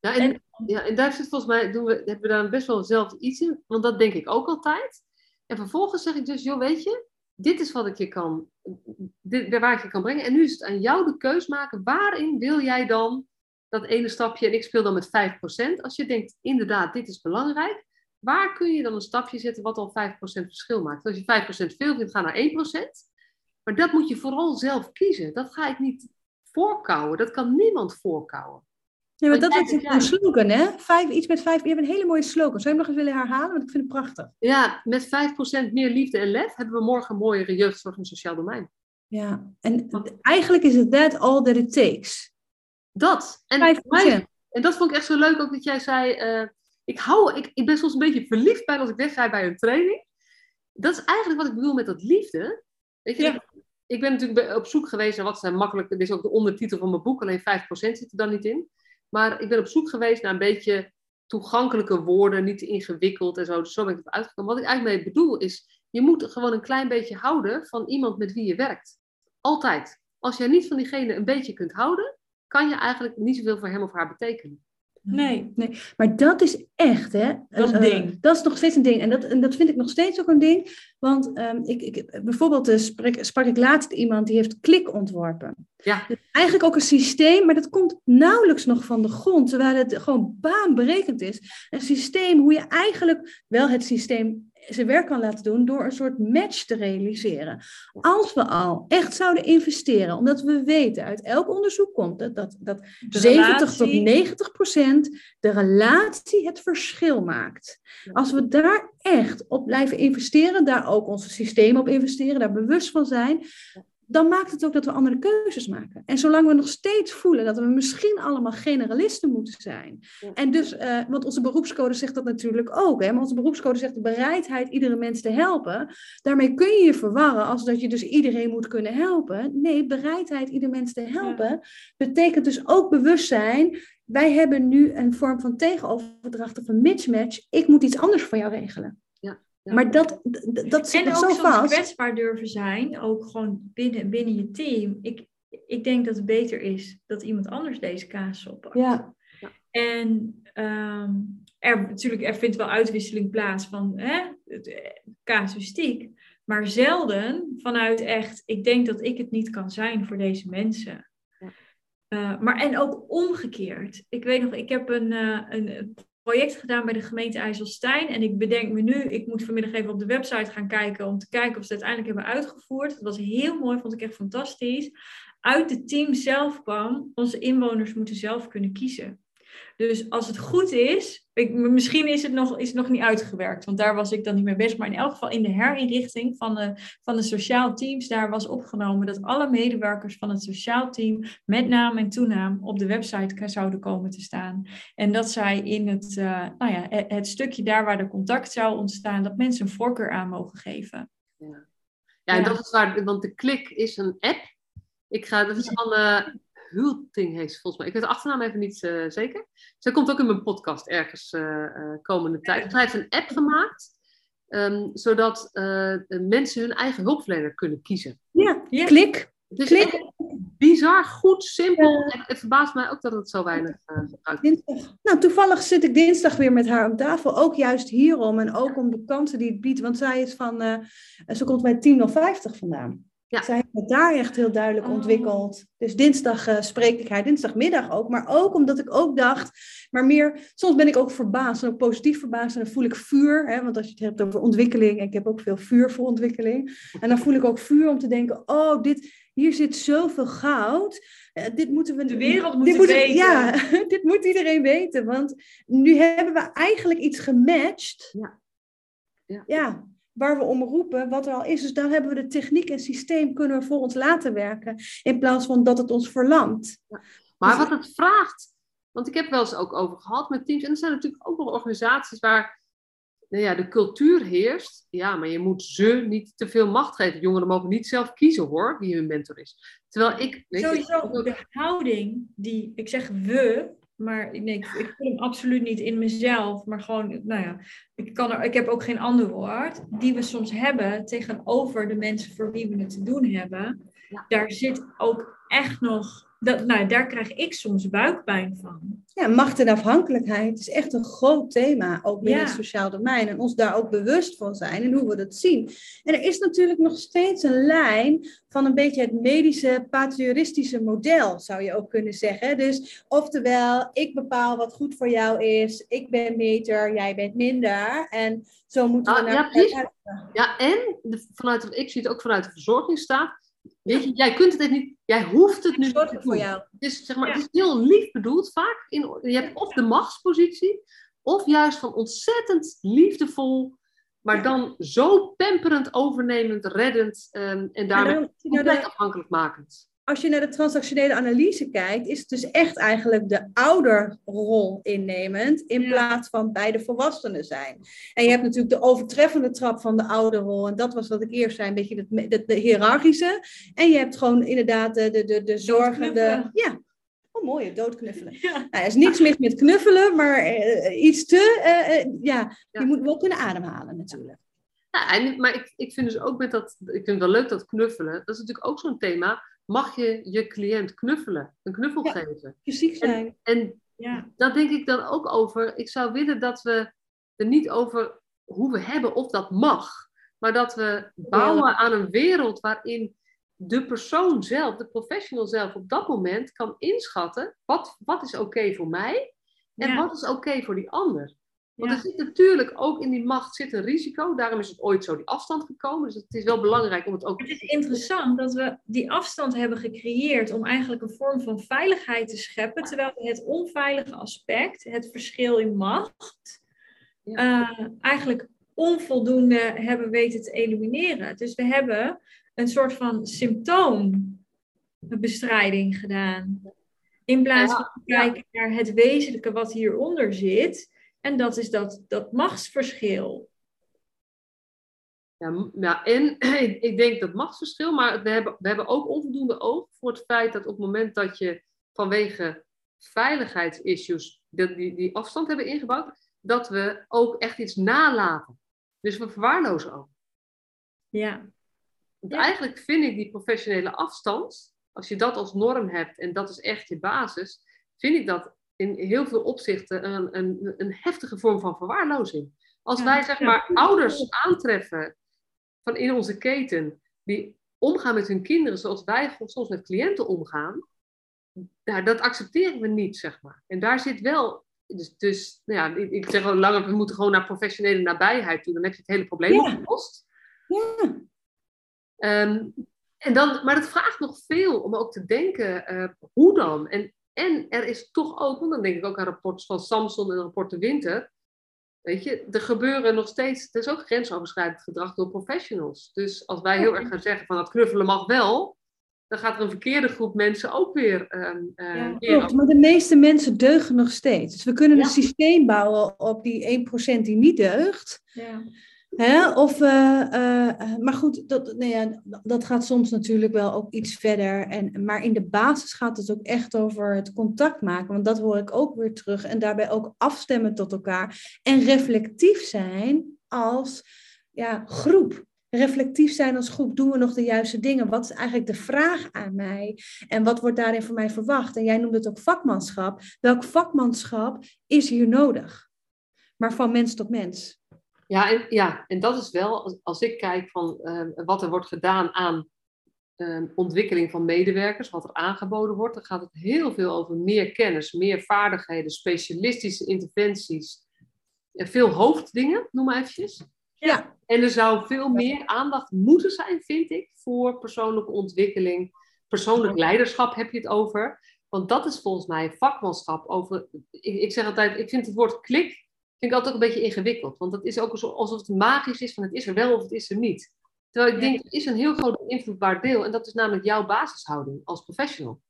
Ja, en, ja, en daar zit volgens mij, doen we, hebben we daar best wel hetzelfde iets in. Want dat denk ik ook altijd. En vervolgens zeg ik dus, joh, weet je, dit is wat ik je kan, dit, waar ik je kan brengen. En nu is het aan jou de keus maken. Waarin wil jij dan dat ene stapje, en ik speel dan met 5%. Als je denkt, inderdaad, dit is belangrijk. Waar kun je dan een stapje zetten wat al 5% verschil maakt? Als je 5% veel vindt, ga naar 1%. Maar dat moet je vooral zelf kiezen. Dat ga ik niet voorkouwen. Dat kan niemand voorkouwen. Ja, maar dat is een slogan, hè? Vijf, iets met vijf. Je hebt een hele mooie slogan. Zou je hem nog eens willen herhalen? Want ik vind het prachtig. Ja, met 5% meer liefde en lef hebben we morgen een mooiere jeugdzorg en sociaal domein. Ja, en eigenlijk is het that all that it takes. Dat. En, 5%. mij- en dat vond ik echt zo leuk ook dat jij zei. eh, ik, hou, ik, ik ben soms een beetje verliefd bij als ik wegga bij een training. Dat is eigenlijk wat ik bedoel met dat liefde. Weet je, Ja. ik, ben natuurlijk op zoek geweest naar wat zijn makkelijk. Dit is ook de ondertitel van mijn boek, alleen 5% zit er dan niet in. Maar ik ben op zoek geweest naar een beetje toegankelijke woorden, niet te ingewikkeld en zo. Dus zo ben ik het uitgekomen. Wat ik eigenlijk mee bedoel is, je moet gewoon een klein beetje houden van iemand met wie je werkt. Altijd. Als jij niet van diegene een beetje kunt houden, kan je eigenlijk niet zoveel voor hem of haar betekenen. Nee. Nee, maar dat is echt, hè? Dat is een Eh, ding. dat is nog steeds een ding. En dat, en dat vind ik nog steeds ook een ding. Want ehm, ik, ik, bijvoorbeeld eh, sprak, sprak ik laatst iemand die heeft klik ontworpen. Ja, Dus eigenlijk ook een systeem, maar dat komt nauwelijks nog van de grond. Terwijl het gewoon baanbrekend is. Een systeem hoe je eigenlijk wel het systeem zijn werk kan laten doen door een soort match te realiseren. Als we al echt zouden investeren, omdat we weten uit elk onderzoek komt dat, dat, dat De 70 tot relatie. 90 procent de relatie het verschil maakt. Als we daar echt op blijven investeren, daar ook onze systemen op investeren, daar bewust van zijn, dan maakt het ook dat we andere keuzes maken. En zolang we nog steeds voelen dat we misschien allemaal generalisten moeten zijn. En dus, uh, want onze beroepscode zegt dat natuurlijk ook. Hè? Maar onze beroepscode zegt de bereidheid iedere mens te helpen. Daarmee kun je je verwarren als dat je dus iedereen moet kunnen helpen. Nee, bereidheid ieder mens te helpen betekent dus ook bewustzijn. Wij hebben nu een vorm van tegenoverdracht of een mismatch. Ik moet iets anders voor jou regelen. Maar dat, dat zit en zo ook vast. kwetsbaar durven zijn, ook gewoon binnen, binnen je team. Ik, ik denk dat het beter is dat iemand anders deze kaas oppakt. Ja. En um, er, natuurlijk, er vindt wel uitwisseling plaats van hè, casuïstiek. Maar zelden vanuit echt, ik denk dat ik het niet kan zijn voor deze mensen. Uh, maar en ook omgekeerd. Ik weet nog, ik heb een, uh, een project gedaan bij de gemeente IJsselstein. En ik bedenk me nu, ik moet vanmiddag even op de website gaan kijken om te kijken of ze het uiteindelijk hebben uitgevoerd. Dat was heel mooi, vond ik echt fantastisch. Uit het team zelf kwam, onze inwoners moeten zelf kunnen kiezen. Dus als het goed is, ik, misschien is het, nog, is het nog niet uitgewerkt, want daar was ik dan niet mee bezig. Maar in elk geval in de herinrichting van de, van de sociaal teams, daar was opgenomen dat alle medewerkers van het sociaal team met naam en toenaam op de website zouden komen te staan. En dat zij in het, uh, nou ja, het stukje daar waar de contact zou ontstaan, dat mensen een voorkeur aan mogen geven. Ja, ja en dat is waar, want de Klik is een app. Ik ga, dat is Anne Hulting heet volgens mij. Ik weet de achternaam even niet uh, zeker. Zij komt ook in mijn podcast ergens uh, komende tijd. Hij heeft een app gemaakt. Um, zodat mensen hun eigen hulpverlener kunnen kiezen. Ja, ja. klik. Het is Klik. bizar goed, simpel. Het verbaast mij ook dat het zo weinig gebruikt Nou, toevallig zit ik dinsdag weer met haar op tafel. Ook juist hierom. En ook om de kansen die het biedt. Want zij is van, ze komt bij 1050 vandaan. Ja. Zij heeft het daar echt heel duidelijk oh. ontwikkeld. Dus dinsdag uh, spreek ik haar, dinsdagmiddag ook. Maar ook omdat ik ook dacht, maar meer, soms ben ik ook verbaasd en ook positief verbaasd. En dan voel ik vuur, hè, want als je het hebt over ontwikkeling, ik heb ook veel vuur voor ontwikkeling. En dan voel ik ook vuur om te denken, oh, dit, hier zit zoveel goud. Uh, dit moeten we... De wereld moet het weten. Ja, dit moet iedereen weten. Want nu hebben we eigenlijk iets gematcht. Ja. Ja. ja waar we om roepen, wat er al is. Dus daar hebben we de techniek en systeem kunnen we voor ons laten werken, in plaats van dat het ons verlamt. Maar dus wat het vraagt, want ik heb wel eens ook over gehad met teams, en er zijn natuurlijk ook nog organisaties waar nou ja, de cultuur heerst. Ja, maar je moet ze niet te veel macht geven. Jongeren mogen niet zelf kiezen hoor, wie hun mentor is. Terwijl ik... Weet Sowieso, je, de houding die, ik zeg we, maar nee, ik, ik voel hem absoluut niet in mezelf. Maar gewoon, nou ja, ik, kan er, ik heb ook geen ander woord. Die we soms hebben tegenover de mensen voor wie we het te doen hebben. Daar zit ook echt nog dat, nou, daar krijg ik soms buikpijn van. Ja, macht en afhankelijkheid is echt een groot thema, ook binnen het sociaal domein. En ons daar ook bewust van zijn en hoe we dat zien. En er is natuurlijk nog steeds een lijn van een beetje het medische, patriotistische model, zou je ook kunnen zeggen. Dus oftewel, ik bepaal wat goed voor jou is, ik ben beter, jij bent minder. En zo moeten we ah, naar... Ja, Ja, en vanuit, ik zie het ook vanuit de verzorgingsstaat Weet je, jij kunt het niet, jij hoeft het nu niet te voor jou. Het is, zeg maar, het is heel lief bedoeld vaak. In, je hebt of de machtspositie, of juist van ontzettend liefdevol, maar dan zo pemperend, overnemend, reddend um, en daarmee compleet afhankelijk makend als je naar de transactionele analyse kijkt, is het dus echt eigenlijk de ouderrol innemend in plaats van bij de volwassenen zijn. En je hebt natuurlijk de overtreffende trap van de ouderrol, en dat was wat ik eerst zei, een beetje de, de, hiërarchische. En je hebt gewoon inderdaad de, de, de, de zorgende. Ja, Oh, mooi, doodknuffelen. Ja. Nou, er is niks mis met knuffelen, maar uh, iets te, uh, ja, je moet wel kunnen ademhalen natuurlijk. Ja, en, maar ik, ik vind dus ook met dat, ik vind het wel leuk dat knuffelen, dat is natuurlijk ook zo'n thema mag je je cliënt knuffelen, een knuffel geven. Fysiek zijn. En, en ja. dat denk ik dan ook over. Ik zou willen dat we er niet over hoe we hebben of dat mag, maar dat we bouwen aan een wereld waarin de persoon zelf, de professional zelf, op dat moment kan inschatten wat, wat is oké voor mij en wat is oké voor die ander. Want er zit natuurlijk ook in die macht zit een risico. Daarom is het ooit zo die afstand gekomen. Dus het is wel belangrijk om het ook... Het is interessant dat we die afstand hebben gecreëerd om eigenlijk een vorm van veiligheid te scheppen. Terwijl we het onveilige aspect, het verschil in macht, uh, eigenlijk onvoldoende hebben weten te elimineren. Dus we hebben een soort van symptoombestrijding gedaan. In plaats van te kijken naar het wezenlijke wat hieronder zit. En dat is dat, dat machtsverschil. Ja, ja, en ik denk dat machtsverschil, maar we hebben, we hebben ook onvoldoende oog voor het feit dat op het moment dat je vanwege veiligheidsissues die, die, die afstand hebben ingebouwd, dat we ook echt iets nalaten. Dus we verwaarlozen ook. Ja. Want Eigenlijk vind ik die professionele afstand, als je dat als norm hebt en dat is echt je basis, vind ik dat in heel veel opzichten een, een, een heftige vorm van verwaarlozing. Als wij zeg maar ouders aantreffen van in onze keten die omgaan met hun kinderen zoals wij soms met cliënten omgaan, nou, dat accepteren we niet, zeg maar. En daar zit wel, dus, dus nou ja, ik, zeg al langer, we moeten gewoon naar professionele nabijheid toe, dan heb je het hele probleem Ja. opgelost. Ja. Ehm, en dan, maar het vraagt nog veel om ook te denken, eh, hoe dan? En, en er is toch ook, want dan denk ik ook aan rapporten van Samson en rapport de Winter. Weet je, er gebeuren nog steeds, er is ook grensoverschrijdend gedrag door professionals. Dus als wij heel erg gaan zeggen van dat knuffelen mag wel, dan gaat er een verkeerde groep mensen ook weer. ehm eh, Ja, Klopt, maar de meeste mensen deugen nog steeds. Dus we kunnen Ja. een systeem bouwen op die 1% die niet deugt. Ja. Of, eh, eh, eh, maar goed, dat, nou ja, dat gaat soms natuurlijk wel ook iets verder. En, maar in de basis gaat het ook echt over het contact maken. Want dat hoor ik ook weer terug. En daarbij ook afstemmen tot elkaar. En reflectief zijn als ja, groep. Reflectief zijn als groep. Doen we nog de juiste dingen? Wat is eigenlijk de vraag aan mij? En wat wordt daarin van mij verwacht? En jij noemde het ook vakmanschap. Welk vakmanschap is hier nodig? Maar van mens tot mens. Ja, en, ja, en dat is wel, als, als ik kijk van eh, wat er wordt gedaan aan eh, ontwikkeling van medewerkers, wat er aangeboden wordt, dan gaat het heel veel over meer kennis, meer vaardigheden, specialistische interventies, en veel hoofddingen, noem maar eventjes. Ja. En er zou veel meer aandacht moeten zijn, vind ik, voor persoonlijke ontwikkeling. Persoonlijk leiderschap heb je het over. Want dat is volgens mij vakmanschap over. Ik, ik zeg altijd, ik vind het woord klik vind ik altijd ook een beetje ingewikkeld. Want dat is ook alsof het magisch is van het is er wel of het is er niet. Terwijl ik Ja. denk, er is een heel groot invloedbaar deel. En dat is namelijk jouw basishouding als professional.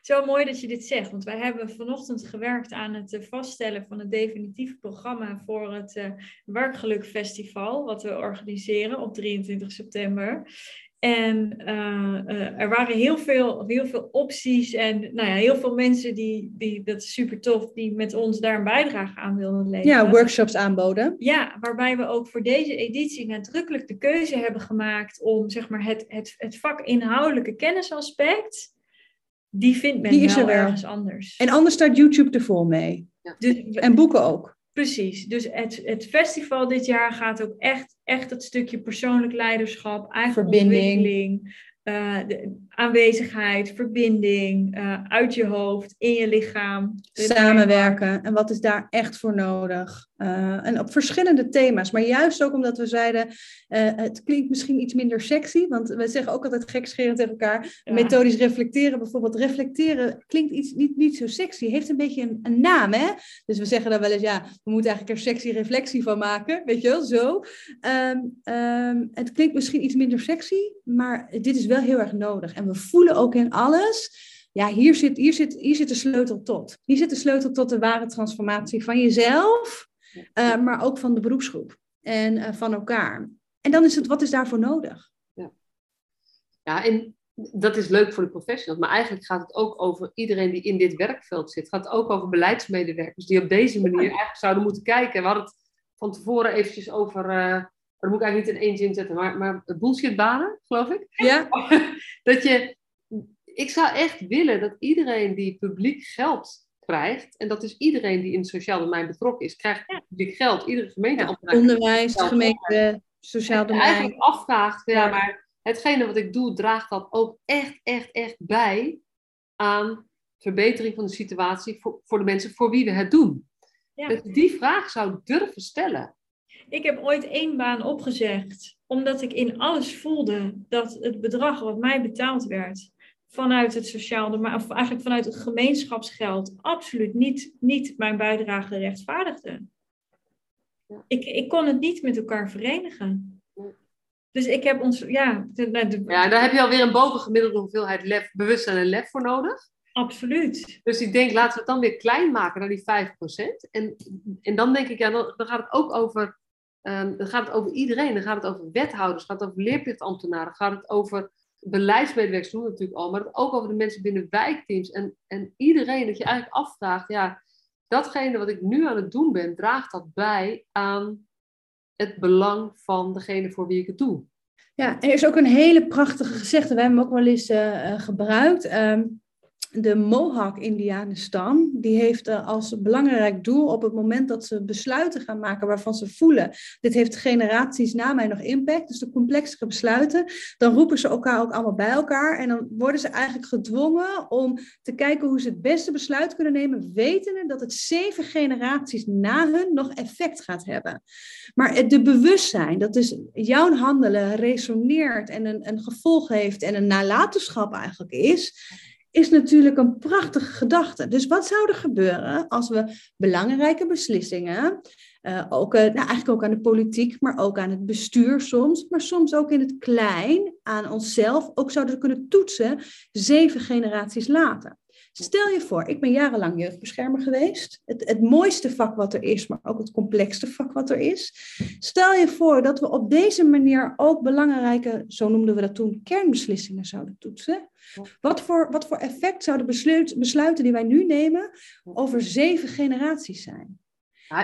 Zo mooi dat je dit zegt, want wij hebben vanochtend gewerkt aan het eh, vaststellen van het definitieve programma voor het eh Werkgelukfestival, wat we organiseren op 23 september. En eh, eh, er waren heel veel, heel veel opties en nou ja, heel veel mensen die, die, dat is super tof, die met ons daar een bijdrage aan wilden leveren. Ja, workshops aanboden. Ja, waarbij we ook voor deze editie nadrukkelijk de keuze hebben gemaakt om zeg maar, het, het, het vakinhoudelijke kennisaspect, die vindt men Die is wel er wel. ergens anders. En anders staat YouTube er vol mee. Dus, En boeken ook. precies, dus het, het festival dit jaar gaat ook echt, echt het stukje persoonlijk leiderschap, eigen Verbinding. ontwikkeling, eh, de aanwezigheid, verbinding, eh, uit je hoofd, in je lichaam. Samenwerken. En wat is daar echt voor nodig? Eh, en op verschillende thema's. Maar juist ook omdat we zeiden, eh, het klinkt misschien iets minder sexy. Want we zeggen ook altijd gekscherend tegen elkaar. Ja. Methodisch reflecteren bijvoorbeeld. Reflecteren klinkt iets niet, niet zo sexy. Heeft een beetje een, een naam, hè? Dus we zeggen dan wel eens, ja, we moeten eigenlijk er sexy reflectie van maken. Weet je wel, zo. Ehm, ehm, het klinkt misschien iets minder sexy, maar dit is wel heel erg nodig. En we voelen ook in alles ja, hier zit, hier, zit, hier zit de sleutel tot. Hier zit de sleutel tot de ware transformatie van jezelf, eh, maar ook van de beroepsgroep en eh, van elkaar. En dan is het, wat is daarvoor nodig? Ja, en dat is leuk voor de professionals. Maar eigenlijk gaat het ook over iedereen die in dit werkveld zit. Het gaat ook over beleidsmedewerkers die op deze manier eigenlijk zouden moeten kijken. We hadden het van tevoren eventjes over... dat moet ik eigenlijk niet in één zin zetten, maar, maar bullshitbanen, geloof ik. Ja, dat je, ik zou echt willen dat iedereen die publiek geld krijgt, en dat is iedereen die in het sociaal domein betrokken is, krijgt publiek geld. Iedere onderwijs, Ja, gemeente, sociaal domein. eigenlijk afvraagt, ja, maar hetgene wat ik doe, draagt dat ook echt, echt, echt bij aan verbetering van de situatie voor, voor de mensen voor wie we het doen. Dat je die vraag zou durven stellen. Ik heb ooit één baan opgezegd, omdat ik in alles voelde dat het bedrag wat mij betaald werd vanuit het sociaal of eigenlijk vanuit het gemeenschapsgeld, absoluut niet, niet mijn bijdrage rechtvaardigde. Ja. Ik, ik kon het niet met elkaar verenigen. Dus ik heb ons, ja... De, de, Ja, daar heb je alweer een bovengemiddelde hoeveelheid lef, bewustzijn en lef voor nodig. Absoluut. Dus ik denk, laten we het dan weer klein maken naar die 5%. En, en dan denk ik, ja, dan, dan gaat het ook over, ehm, dan gaat het over iedereen. Dan gaat het over wethouders, gaat het over leerplichtambtenaren, gaat het over beleidsmedewerkers, doen we natuurlijk al, maar ook over de mensen binnen wijkteams. En, en iedereen dat je eigenlijk afvraagt, ja, datgene wat ik nu aan het doen ben, draagt dat bij aan het belang van degene voor wie ik het doe. Ja, er is ook een hele prachtige gezegde, wij hebben hem ook wel eens uh, gebruikt. Ehm, de Mohawk-Indianenstam, die heeft uh, als belangrijk doel op het moment dat ze besluiten gaan maken waarvan ze voelen, dit heeft generaties na mij nog impact, dus de complexere besluiten, dan roepen ze elkaar ook allemaal bij elkaar en dan worden ze eigenlijk gedwongen om te kijken hoe ze het beste besluit kunnen nemen, wetende dat het zeven generaties na hun nog effect gaat hebben. Maar de bewustzijn, dat dus jouw handelen resoneert en een, een gevolg heeft en een nalatenschap eigenlijk is, is natuurlijk een prachtige gedachte. Dus wat zou er gebeuren als we belangrijke beslissingen, uh, ook, uh, nou eigenlijk ook aan de politiek, maar ook aan het bestuur soms, maar soms ook in het klein, aan onszelf, ook zouden kunnen toetsen zeven generaties later. Stel je voor, ik ben jarenlang jeugdbeschermer geweest. Het, het mooiste vak wat er is, maar ook het complexste vak wat er is. Stel je voor dat we op deze manier ook belangrijke, zo noemden we dat toen, kernbeslissingen zouden toetsen. Wat voor, wat voor effect zouden besluit, besluiten die wij nu nemen over zeven generaties zijn?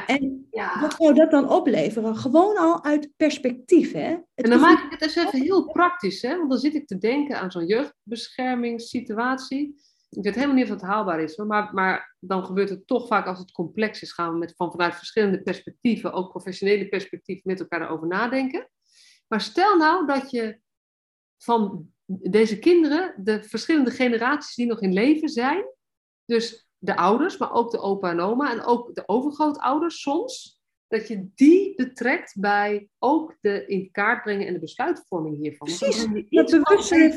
En ja. wat zou dat dan opleveren? Gewoon al uit perspectief. Hè? Het en dan maak ik het eens even heel praktisch. Hè? Want dan zit ik te denken aan zo'n jeugdbeschermingssituatie. Ik weet helemaal niet of het haalbaar is, maar, maar dan gebeurt het toch vaak als het complex is. Gaan we met, van vanuit verschillende perspectieven, ook professionele perspectieven, met elkaar erover nadenken. Maar stel nou dat je van deze kinderen, de verschillende generaties die nog in leven zijn, dus de ouders, maar ook de opa en oma en ook de overgrootouders soms, dat je die betrekt bij ook de in kaart brengen en de besluitvorming hiervan. Precies, dat bewustzijn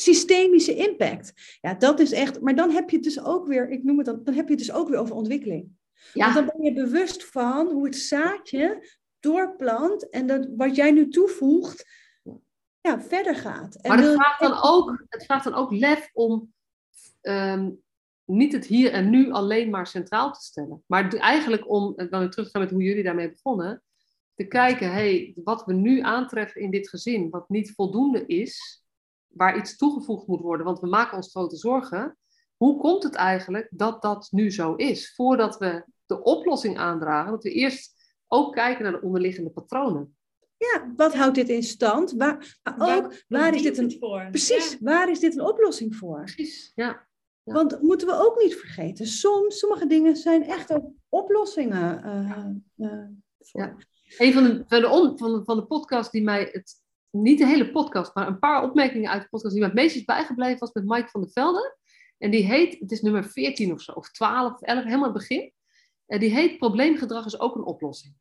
systemische impact. Ja, dat is echt, maar dan heb je het dus ook weer, ik noem het dan, dan heb je het dus ook weer over ontwikkeling. Ja. Want dan ben je bewust van hoe het zaadje doorplant en dat wat jij nu toevoegt, ja, verder gaat. En maar het vraagt, dan ook, het vraagt dan ook lef om um, niet het hier en nu alleen maar centraal te stellen. Maar eigenlijk om, dan weer terug te gaan met hoe jullie daarmee begonnen, te kijken, hey, wat we nu aantreffen in dit gezin, wat niet voldoende is, waar iets toegevoegd moet worden, want we maken ons grote zorgen. Hoe komt het eigenlijk dat dat nu zo is? Voordat we de oplossing aandragen, dat we eerst ook kijken naar de onderliggende patronen. Ja, wat houdt dit in stand? Waar, maar ook, waar, is dit een, voor? Precies, waar is dit een oplossing voor? Precies, ja. ja. Want moeten we ook niet vergeten, soms, sommige dingen zijn echt ook oplossingen uh, uh, voor. Ja. Een van de, van, de van, de, van de podcast die mij het niet de hele podcast, maar een paar opmerkingen uit de podcast die me het meest is bijgebleven was met Mike van der Velde. En die heet, het is nummer 14 of zo, of 12 of 11, helemaal het begin. En die heet Probleemgedrag is ook een oplossing.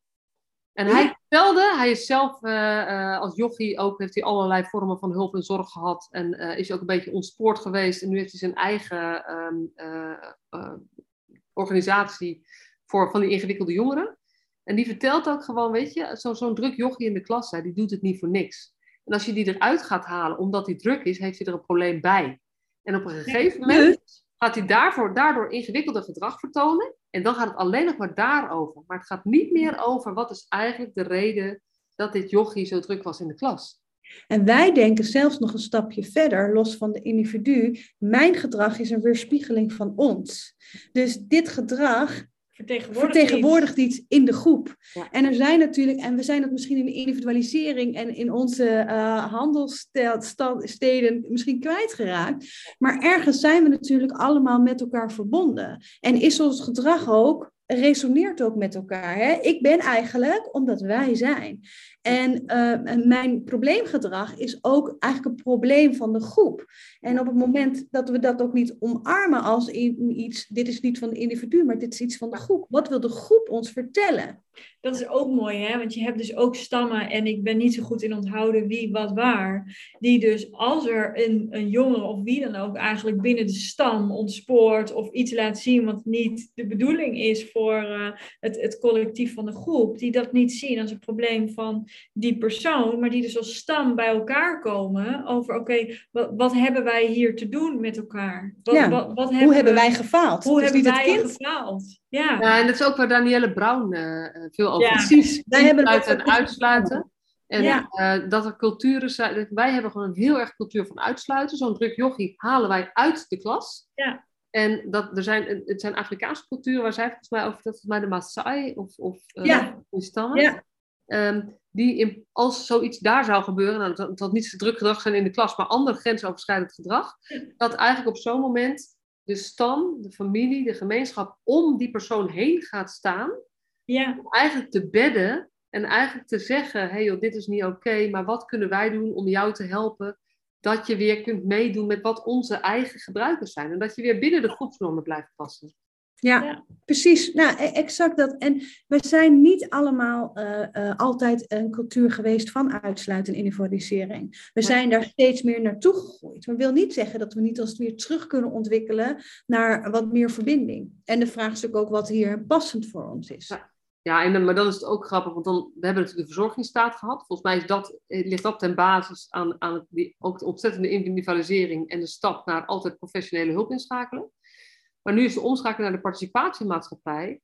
En hij vertelde, hij is zelf uh, als jochie ook, heeft hij allerlei vormen van hulp en zorg gehad. En uh, is ook een beetje ontspoord geweest. En nu heeft hij zijn eigen um, organisatie voor van die ingewikkelde jongeren. En die vertelt ook gewoon, weet je, zo'n zo druk jochie in de klas, die doet het niet voor niks. En als je die eruit gaat halen omdat hij druk is, heeft hij er een probleem bij. En op een gegeven moment gaat hij daarvoor, daardoor ingewikkelder gedrag vertonen. En dan gaat het alleen nog maar daarover. Maar het gaat niet meer over wat is eigenlijk de reden dat dit jochie zo druk was in de klas. En wij denken zelfs nog een stapje verder, los van de individu. Mijn gedrag is een weerspiegeling van ons. Dus dit gedrag vertegenwoordigt, vertegenwoordigt iets. in de groep. En er zijn natuurlijk, en we zijn dat misschien in de individualisering en in onze uh, handelssteden misschien kwijtgeraakt, maar ergens zijn we natuurlijk allemaal met elkaar verbonden. En is ons gedrag ook resoneert ook met elkaar. Hè? Ik ben eigenlijk omdat wij zijn. En uh, mijn probleemgedrag is ook eigenlijk een probleem van de groep. En op het moment dat we dat ook niet omarmen als iets, dit is niet van de individu, maar dit is iets van de groep. Wat wil de groep ons vertellen? Dat is ook mooi, hè? Want je hebt dus ook stammen, en ik ben niet zo goed in onthouden wie, wat, waar. Die dus als er een, een jongen of wie dan ook eigenlijk binnen de stam ontspoort of iets laat zien wat niet de bedoeling is voor voor eh, het, het collectief van de groep, die dat niet zien als een probleem van die persoon, maar die dus als stam bij elkaar komen over, oké, wat, wat, hebben wij hier te doen met elkaar? Wat, Ja. wat, wat Hoe hebben wij gefaald? hoe hebben wij het kind. gefaald? Ja. Ja, en dat is ook waar Danielle Brown eh, veel over Ja. Precies. Wij hebben Uitsluiten en uitsluiten. En Ja. eh, dat er culturen zijn. Wij hebben gewoon een heel erg cultuur van uitsluiten. Zo'n druk jochie halen wij uit de klas. Ja. En dat, er zijn, het zijn Afrikaanse culturen waar zij volgens mij over dat volgens mij de Maasai of, of eh, Ja. die stammen. Ja. Ehm, die in, als zoiets daar zou gebeuren, nou, dat, dat niet zo druk gedrag zijn in de klas, maar ander grensoverschrijdend gedrag, dat eigenlijk op zo'n moment de stam, de familie, de gemeenschap om die persoon heen gaat staan Ja. om eigenlijk te bedden en eigenlijk te zeggen: hé hey joh, dit is niet oké, maar wat kunnen wij doen om jou te helpen dat je weer kunt meedoen met wat onze eigen gebruikers zijn en dat je weer binnen de groepsnormen blijft passen. Ja, Ja. precies. Nou, e- exact dat. En we zijn niet allemaal eh, eh, altijd een cultuur geweest van uitsluiten en individualisering. We zijn daar steeds meer naartoe gegroeid. Maar wil niet zeggen dat we niet als het weer terug kunnen ontwikkelen naar wat meer verbinding. En de vraag is ook wat hier passend voor ons is. Ja. Ja, en, maar dan is het ook grappig, want dan, we hebben natuurlijk de verzorgingsstaat gehad. Volgens mij is dat, eh, ligt dat ten basis aan, aan het, die, ook de ontzettende individualisering en de stap naar altijd professionele hulp inschakelen. Maar nu is de omschakeling naar de participatiemaatschappij.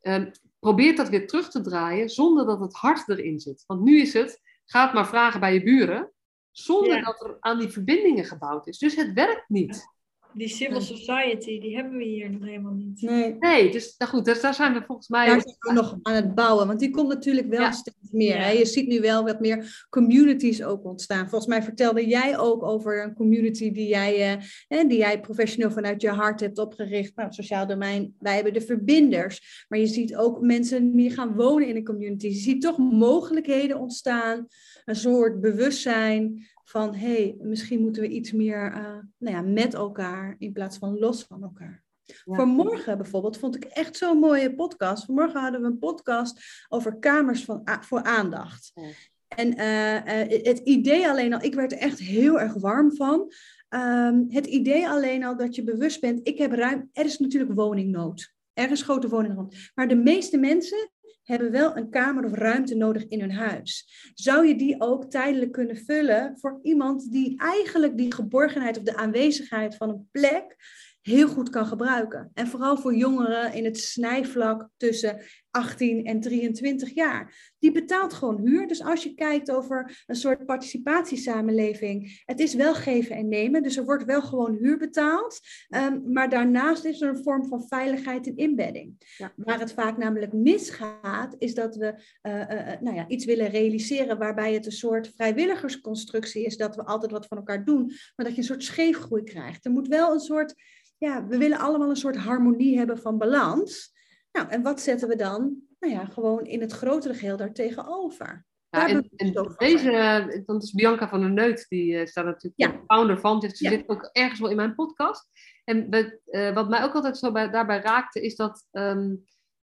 Ehm, probeert dat weer terug te draaien zonder dat het hart erin zit. Want nu is het, ga het maar vragen bij je buren, zonder Ja. dat er aan die verbindingen gebouwd is. Dus het werkt niet. Die civil society, die hebben we hier nog helemaal niet. Nee. Nee, dus nou goed, dus daar zijn we volgens mij... Daar zijn we nog aan het bouwen, want die komt natuurlijk wel Ja. steeds meer. Ja. Hè? Je ziet nu wel wat meer communities ook ontstaan. Volgens mij vertelde jij ook over een community die jij, eh, hè, die jij professioneel vanuit je hart hebt opgericht. Nou, het sociaal domein, wij hebben de verbinders. Maar je ziet ook mensen meer gaan wonen in een community. Je ziet toch mogelijkheden ontstaan, een soort bewustzijn van hé, hey, misschien moeten we iets meer eh, nou ja, met elkaar in plaats van los van elkaar. Ja. Vanmorgen bijvoorbeeld vond ik echt zo'n mooie podcast. Vanmorgen hadden we een podcast over kamers van, voor aandacht. Ja. En eh, eh, het idee alleen al, ik werd er echt heel erg warm van. Ehm, het idee alleen al dat je bewust bent, ik heb ruim, er is natuurlijk woningnood. Er is grote woningnood. Maar de meeste mensen hebben wel een kamer of ruimte nodig in hun huis. Zou je die ook tijdelijk kunnen vullen voor iemand die eigenlijk die geborgenheid of de aanwezigheid van een plek heel goed kan gebruiken? En vooral voor jongeren in het snijvlak tussen 18 en 23 jaar. Die betaalt gewoon huur. Dus als je kijkt over een soort participatiesamenleving, het is wel geven en nemen. Dus er wordt wel gewoon huur betaald. Ehm, maar daarnaast is er een vorm van veiligheid en inbedding. Ja. Waar het vaak namelijk misgaat, is dat we eh, eh, eh, nou ja, iets willen realiseren waarbij het een soort vrijwilligersconstructie is, dat we altijd wat van elkaar doen, maar dat je een soort scheefgroei krijgt. Er moet wel een soort, ja, we willen allemaal een soort harmonie hebben van balans. Nou, en wat zetten we dan? Nou ja, gewoon in het grotere geheel daar tegenover. Ja, Daar en, bewust en over deze, eh, dat is Bianca van der Neut, die eh, staat natuurlijk Ja. de founder van. Dus die Ja. zit ook ergens wel in mijn podcast. En we- eh, wat mij ook altijd zo bij, daarbij raakte, is dat ehm,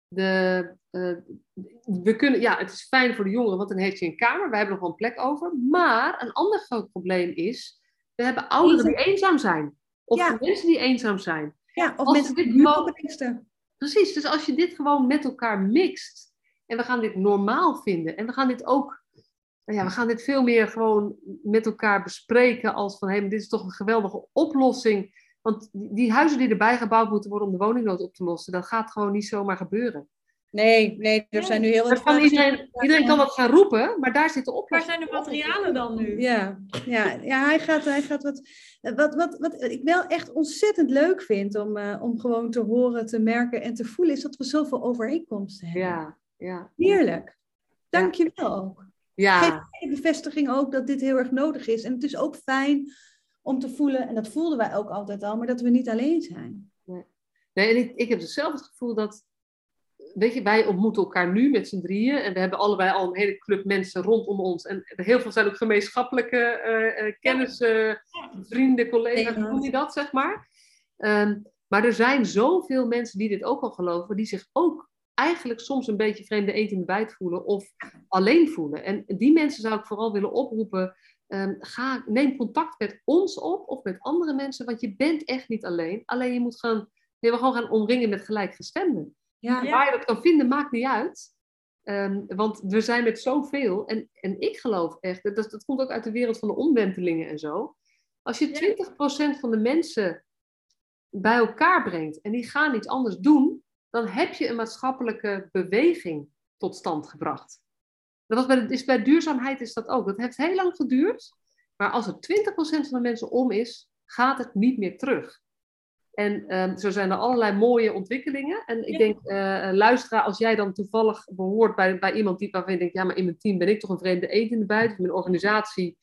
de, eh, we kunnen, ja, het is fijn voor de jongeren, want dan heeft je een kamer. We hebben nog wel een plek over. Maar een ander groot probleem is, we hebben ouderen die eenzaam zijn. Of Ja. mensen die eenzaam zijn. Ja, of Als mensen dit. Precies, dus als je dit gewoon met elkaar mixt en we gaan dit normaal vinden en we gaan dit ook, nou ja, we gaan dit veel meer gewoon met elkaar bespreken als van hé, maar dit is toch een geweldige oplossing. Want die huizen die erbij gebouwd moeten worden om de woningnood op te lossen, dat gaat gewoon niet zomaar gebeuren. Nee, nee, er zijn nu heel wat kan iedereen, iedereen kan dat gaan roepen, maar daar zit de Waar oplossing. zijn de materialen dan nu? Ja, ja, ja hij gaat, hij gaat wat, wat, wat, wat ik wel echt ontzettend leuk vind om, eh, om gewoon te horen, te merken en te voelen, is dat we zoveel overeenkomsten hebben. Ja, ja. Heerlijk. Dank je wel ook. Ja, Geef mij de bevestiging ook dat dit heel erg nodig is. En het is ook fijn om te voelen, en dat voelden wij ook altijd al, maar dat we niet alleen zijn. Nee, en ik, ik heb dus zelf het gevoel dat, weet je, wij ontmoeten elkaar nu met z'n drieën en we hebben allebei al een hele club mensen rondom ons. En heel veel zijn ook gemeenschappelijke kennis, eh, vrienden, collega's, hoe noem je dat, zeg maar. Ehm, maar er zijn zoveel mensen die dit ook al geloven, die zich ook eigenlijk soms een beetje vreemde eend in de bijt voelen of alleen voelen. En die mensen zou ik vooral willen oproepen. ehm, ga, neem contact met ons op of met andere mensen, want je bent echt niet alleen. Alleen je moet gaan je wil gewoon gaan omringen met gelijkgestemden. Ja. Waar je dat kan vinden, maakt niet uit. Ehm, want we zijn met zoveel. En, en ik geloof echt, dat, dat komt ook uit de wereld van de omwentelingen en zo. Als je 20% van de mensen bij elkaar brengt en die gaan iets anders doen, dan heb je een maatschappelijke beweging tot stand gebracht. Dat was bij, de, is bij duurzaamheid is dat ook. Dat heeft heel lang geduurd. Maar als er 20% van de mensen om is, gaat het niet meer terug. En um, zo zijn er allerlei mooie ontwikkelingen. En ik denk, luisteraar, als jij dan toevallig behoort bij, bij iemand die, waarvan je denkt, ja, maar in mijn team ben ik toch een vreemde eend in de buiten. Of in mijn organisatie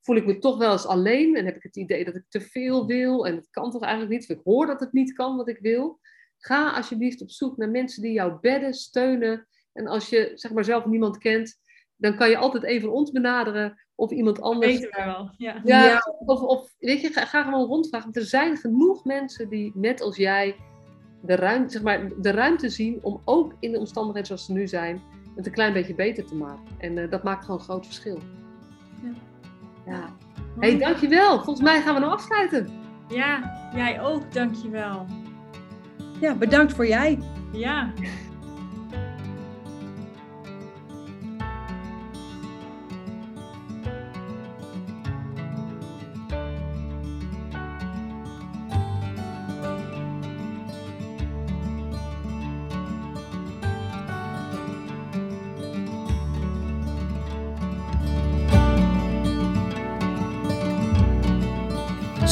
voel ik me toch wel eens alleen. En heb ik het idee dat ik te veel wil. En het kan toch eigenlijk niet. Of ik hoor dat het niet kan wat ik wil. Ga alsjeblieft op zoek naar mensen die jou bedden, steunen. En als je zeg maar zelf niemand kent, dan kan je altijd een van ons benaderen. Of iemand Dat anders. weten wij wel. Ja. Ja, Ja. Of, of weet je, ga, ga gewoon rondvragen. Want er zijn genoeg mensen die, net als jij, de ruimte, zeg maar, de ruimte zien om ook in de omstandigheden zoals ze nu zijn, het een klein beetje beter te maken. En eh, dat maakt gewoon een groot verschil. Ja. Ja. hey, dankjewel. Volgens mij gaan we nou afsluiten. Ja, jij ook, dankjewel. ja, bedankt voor jij. Ja.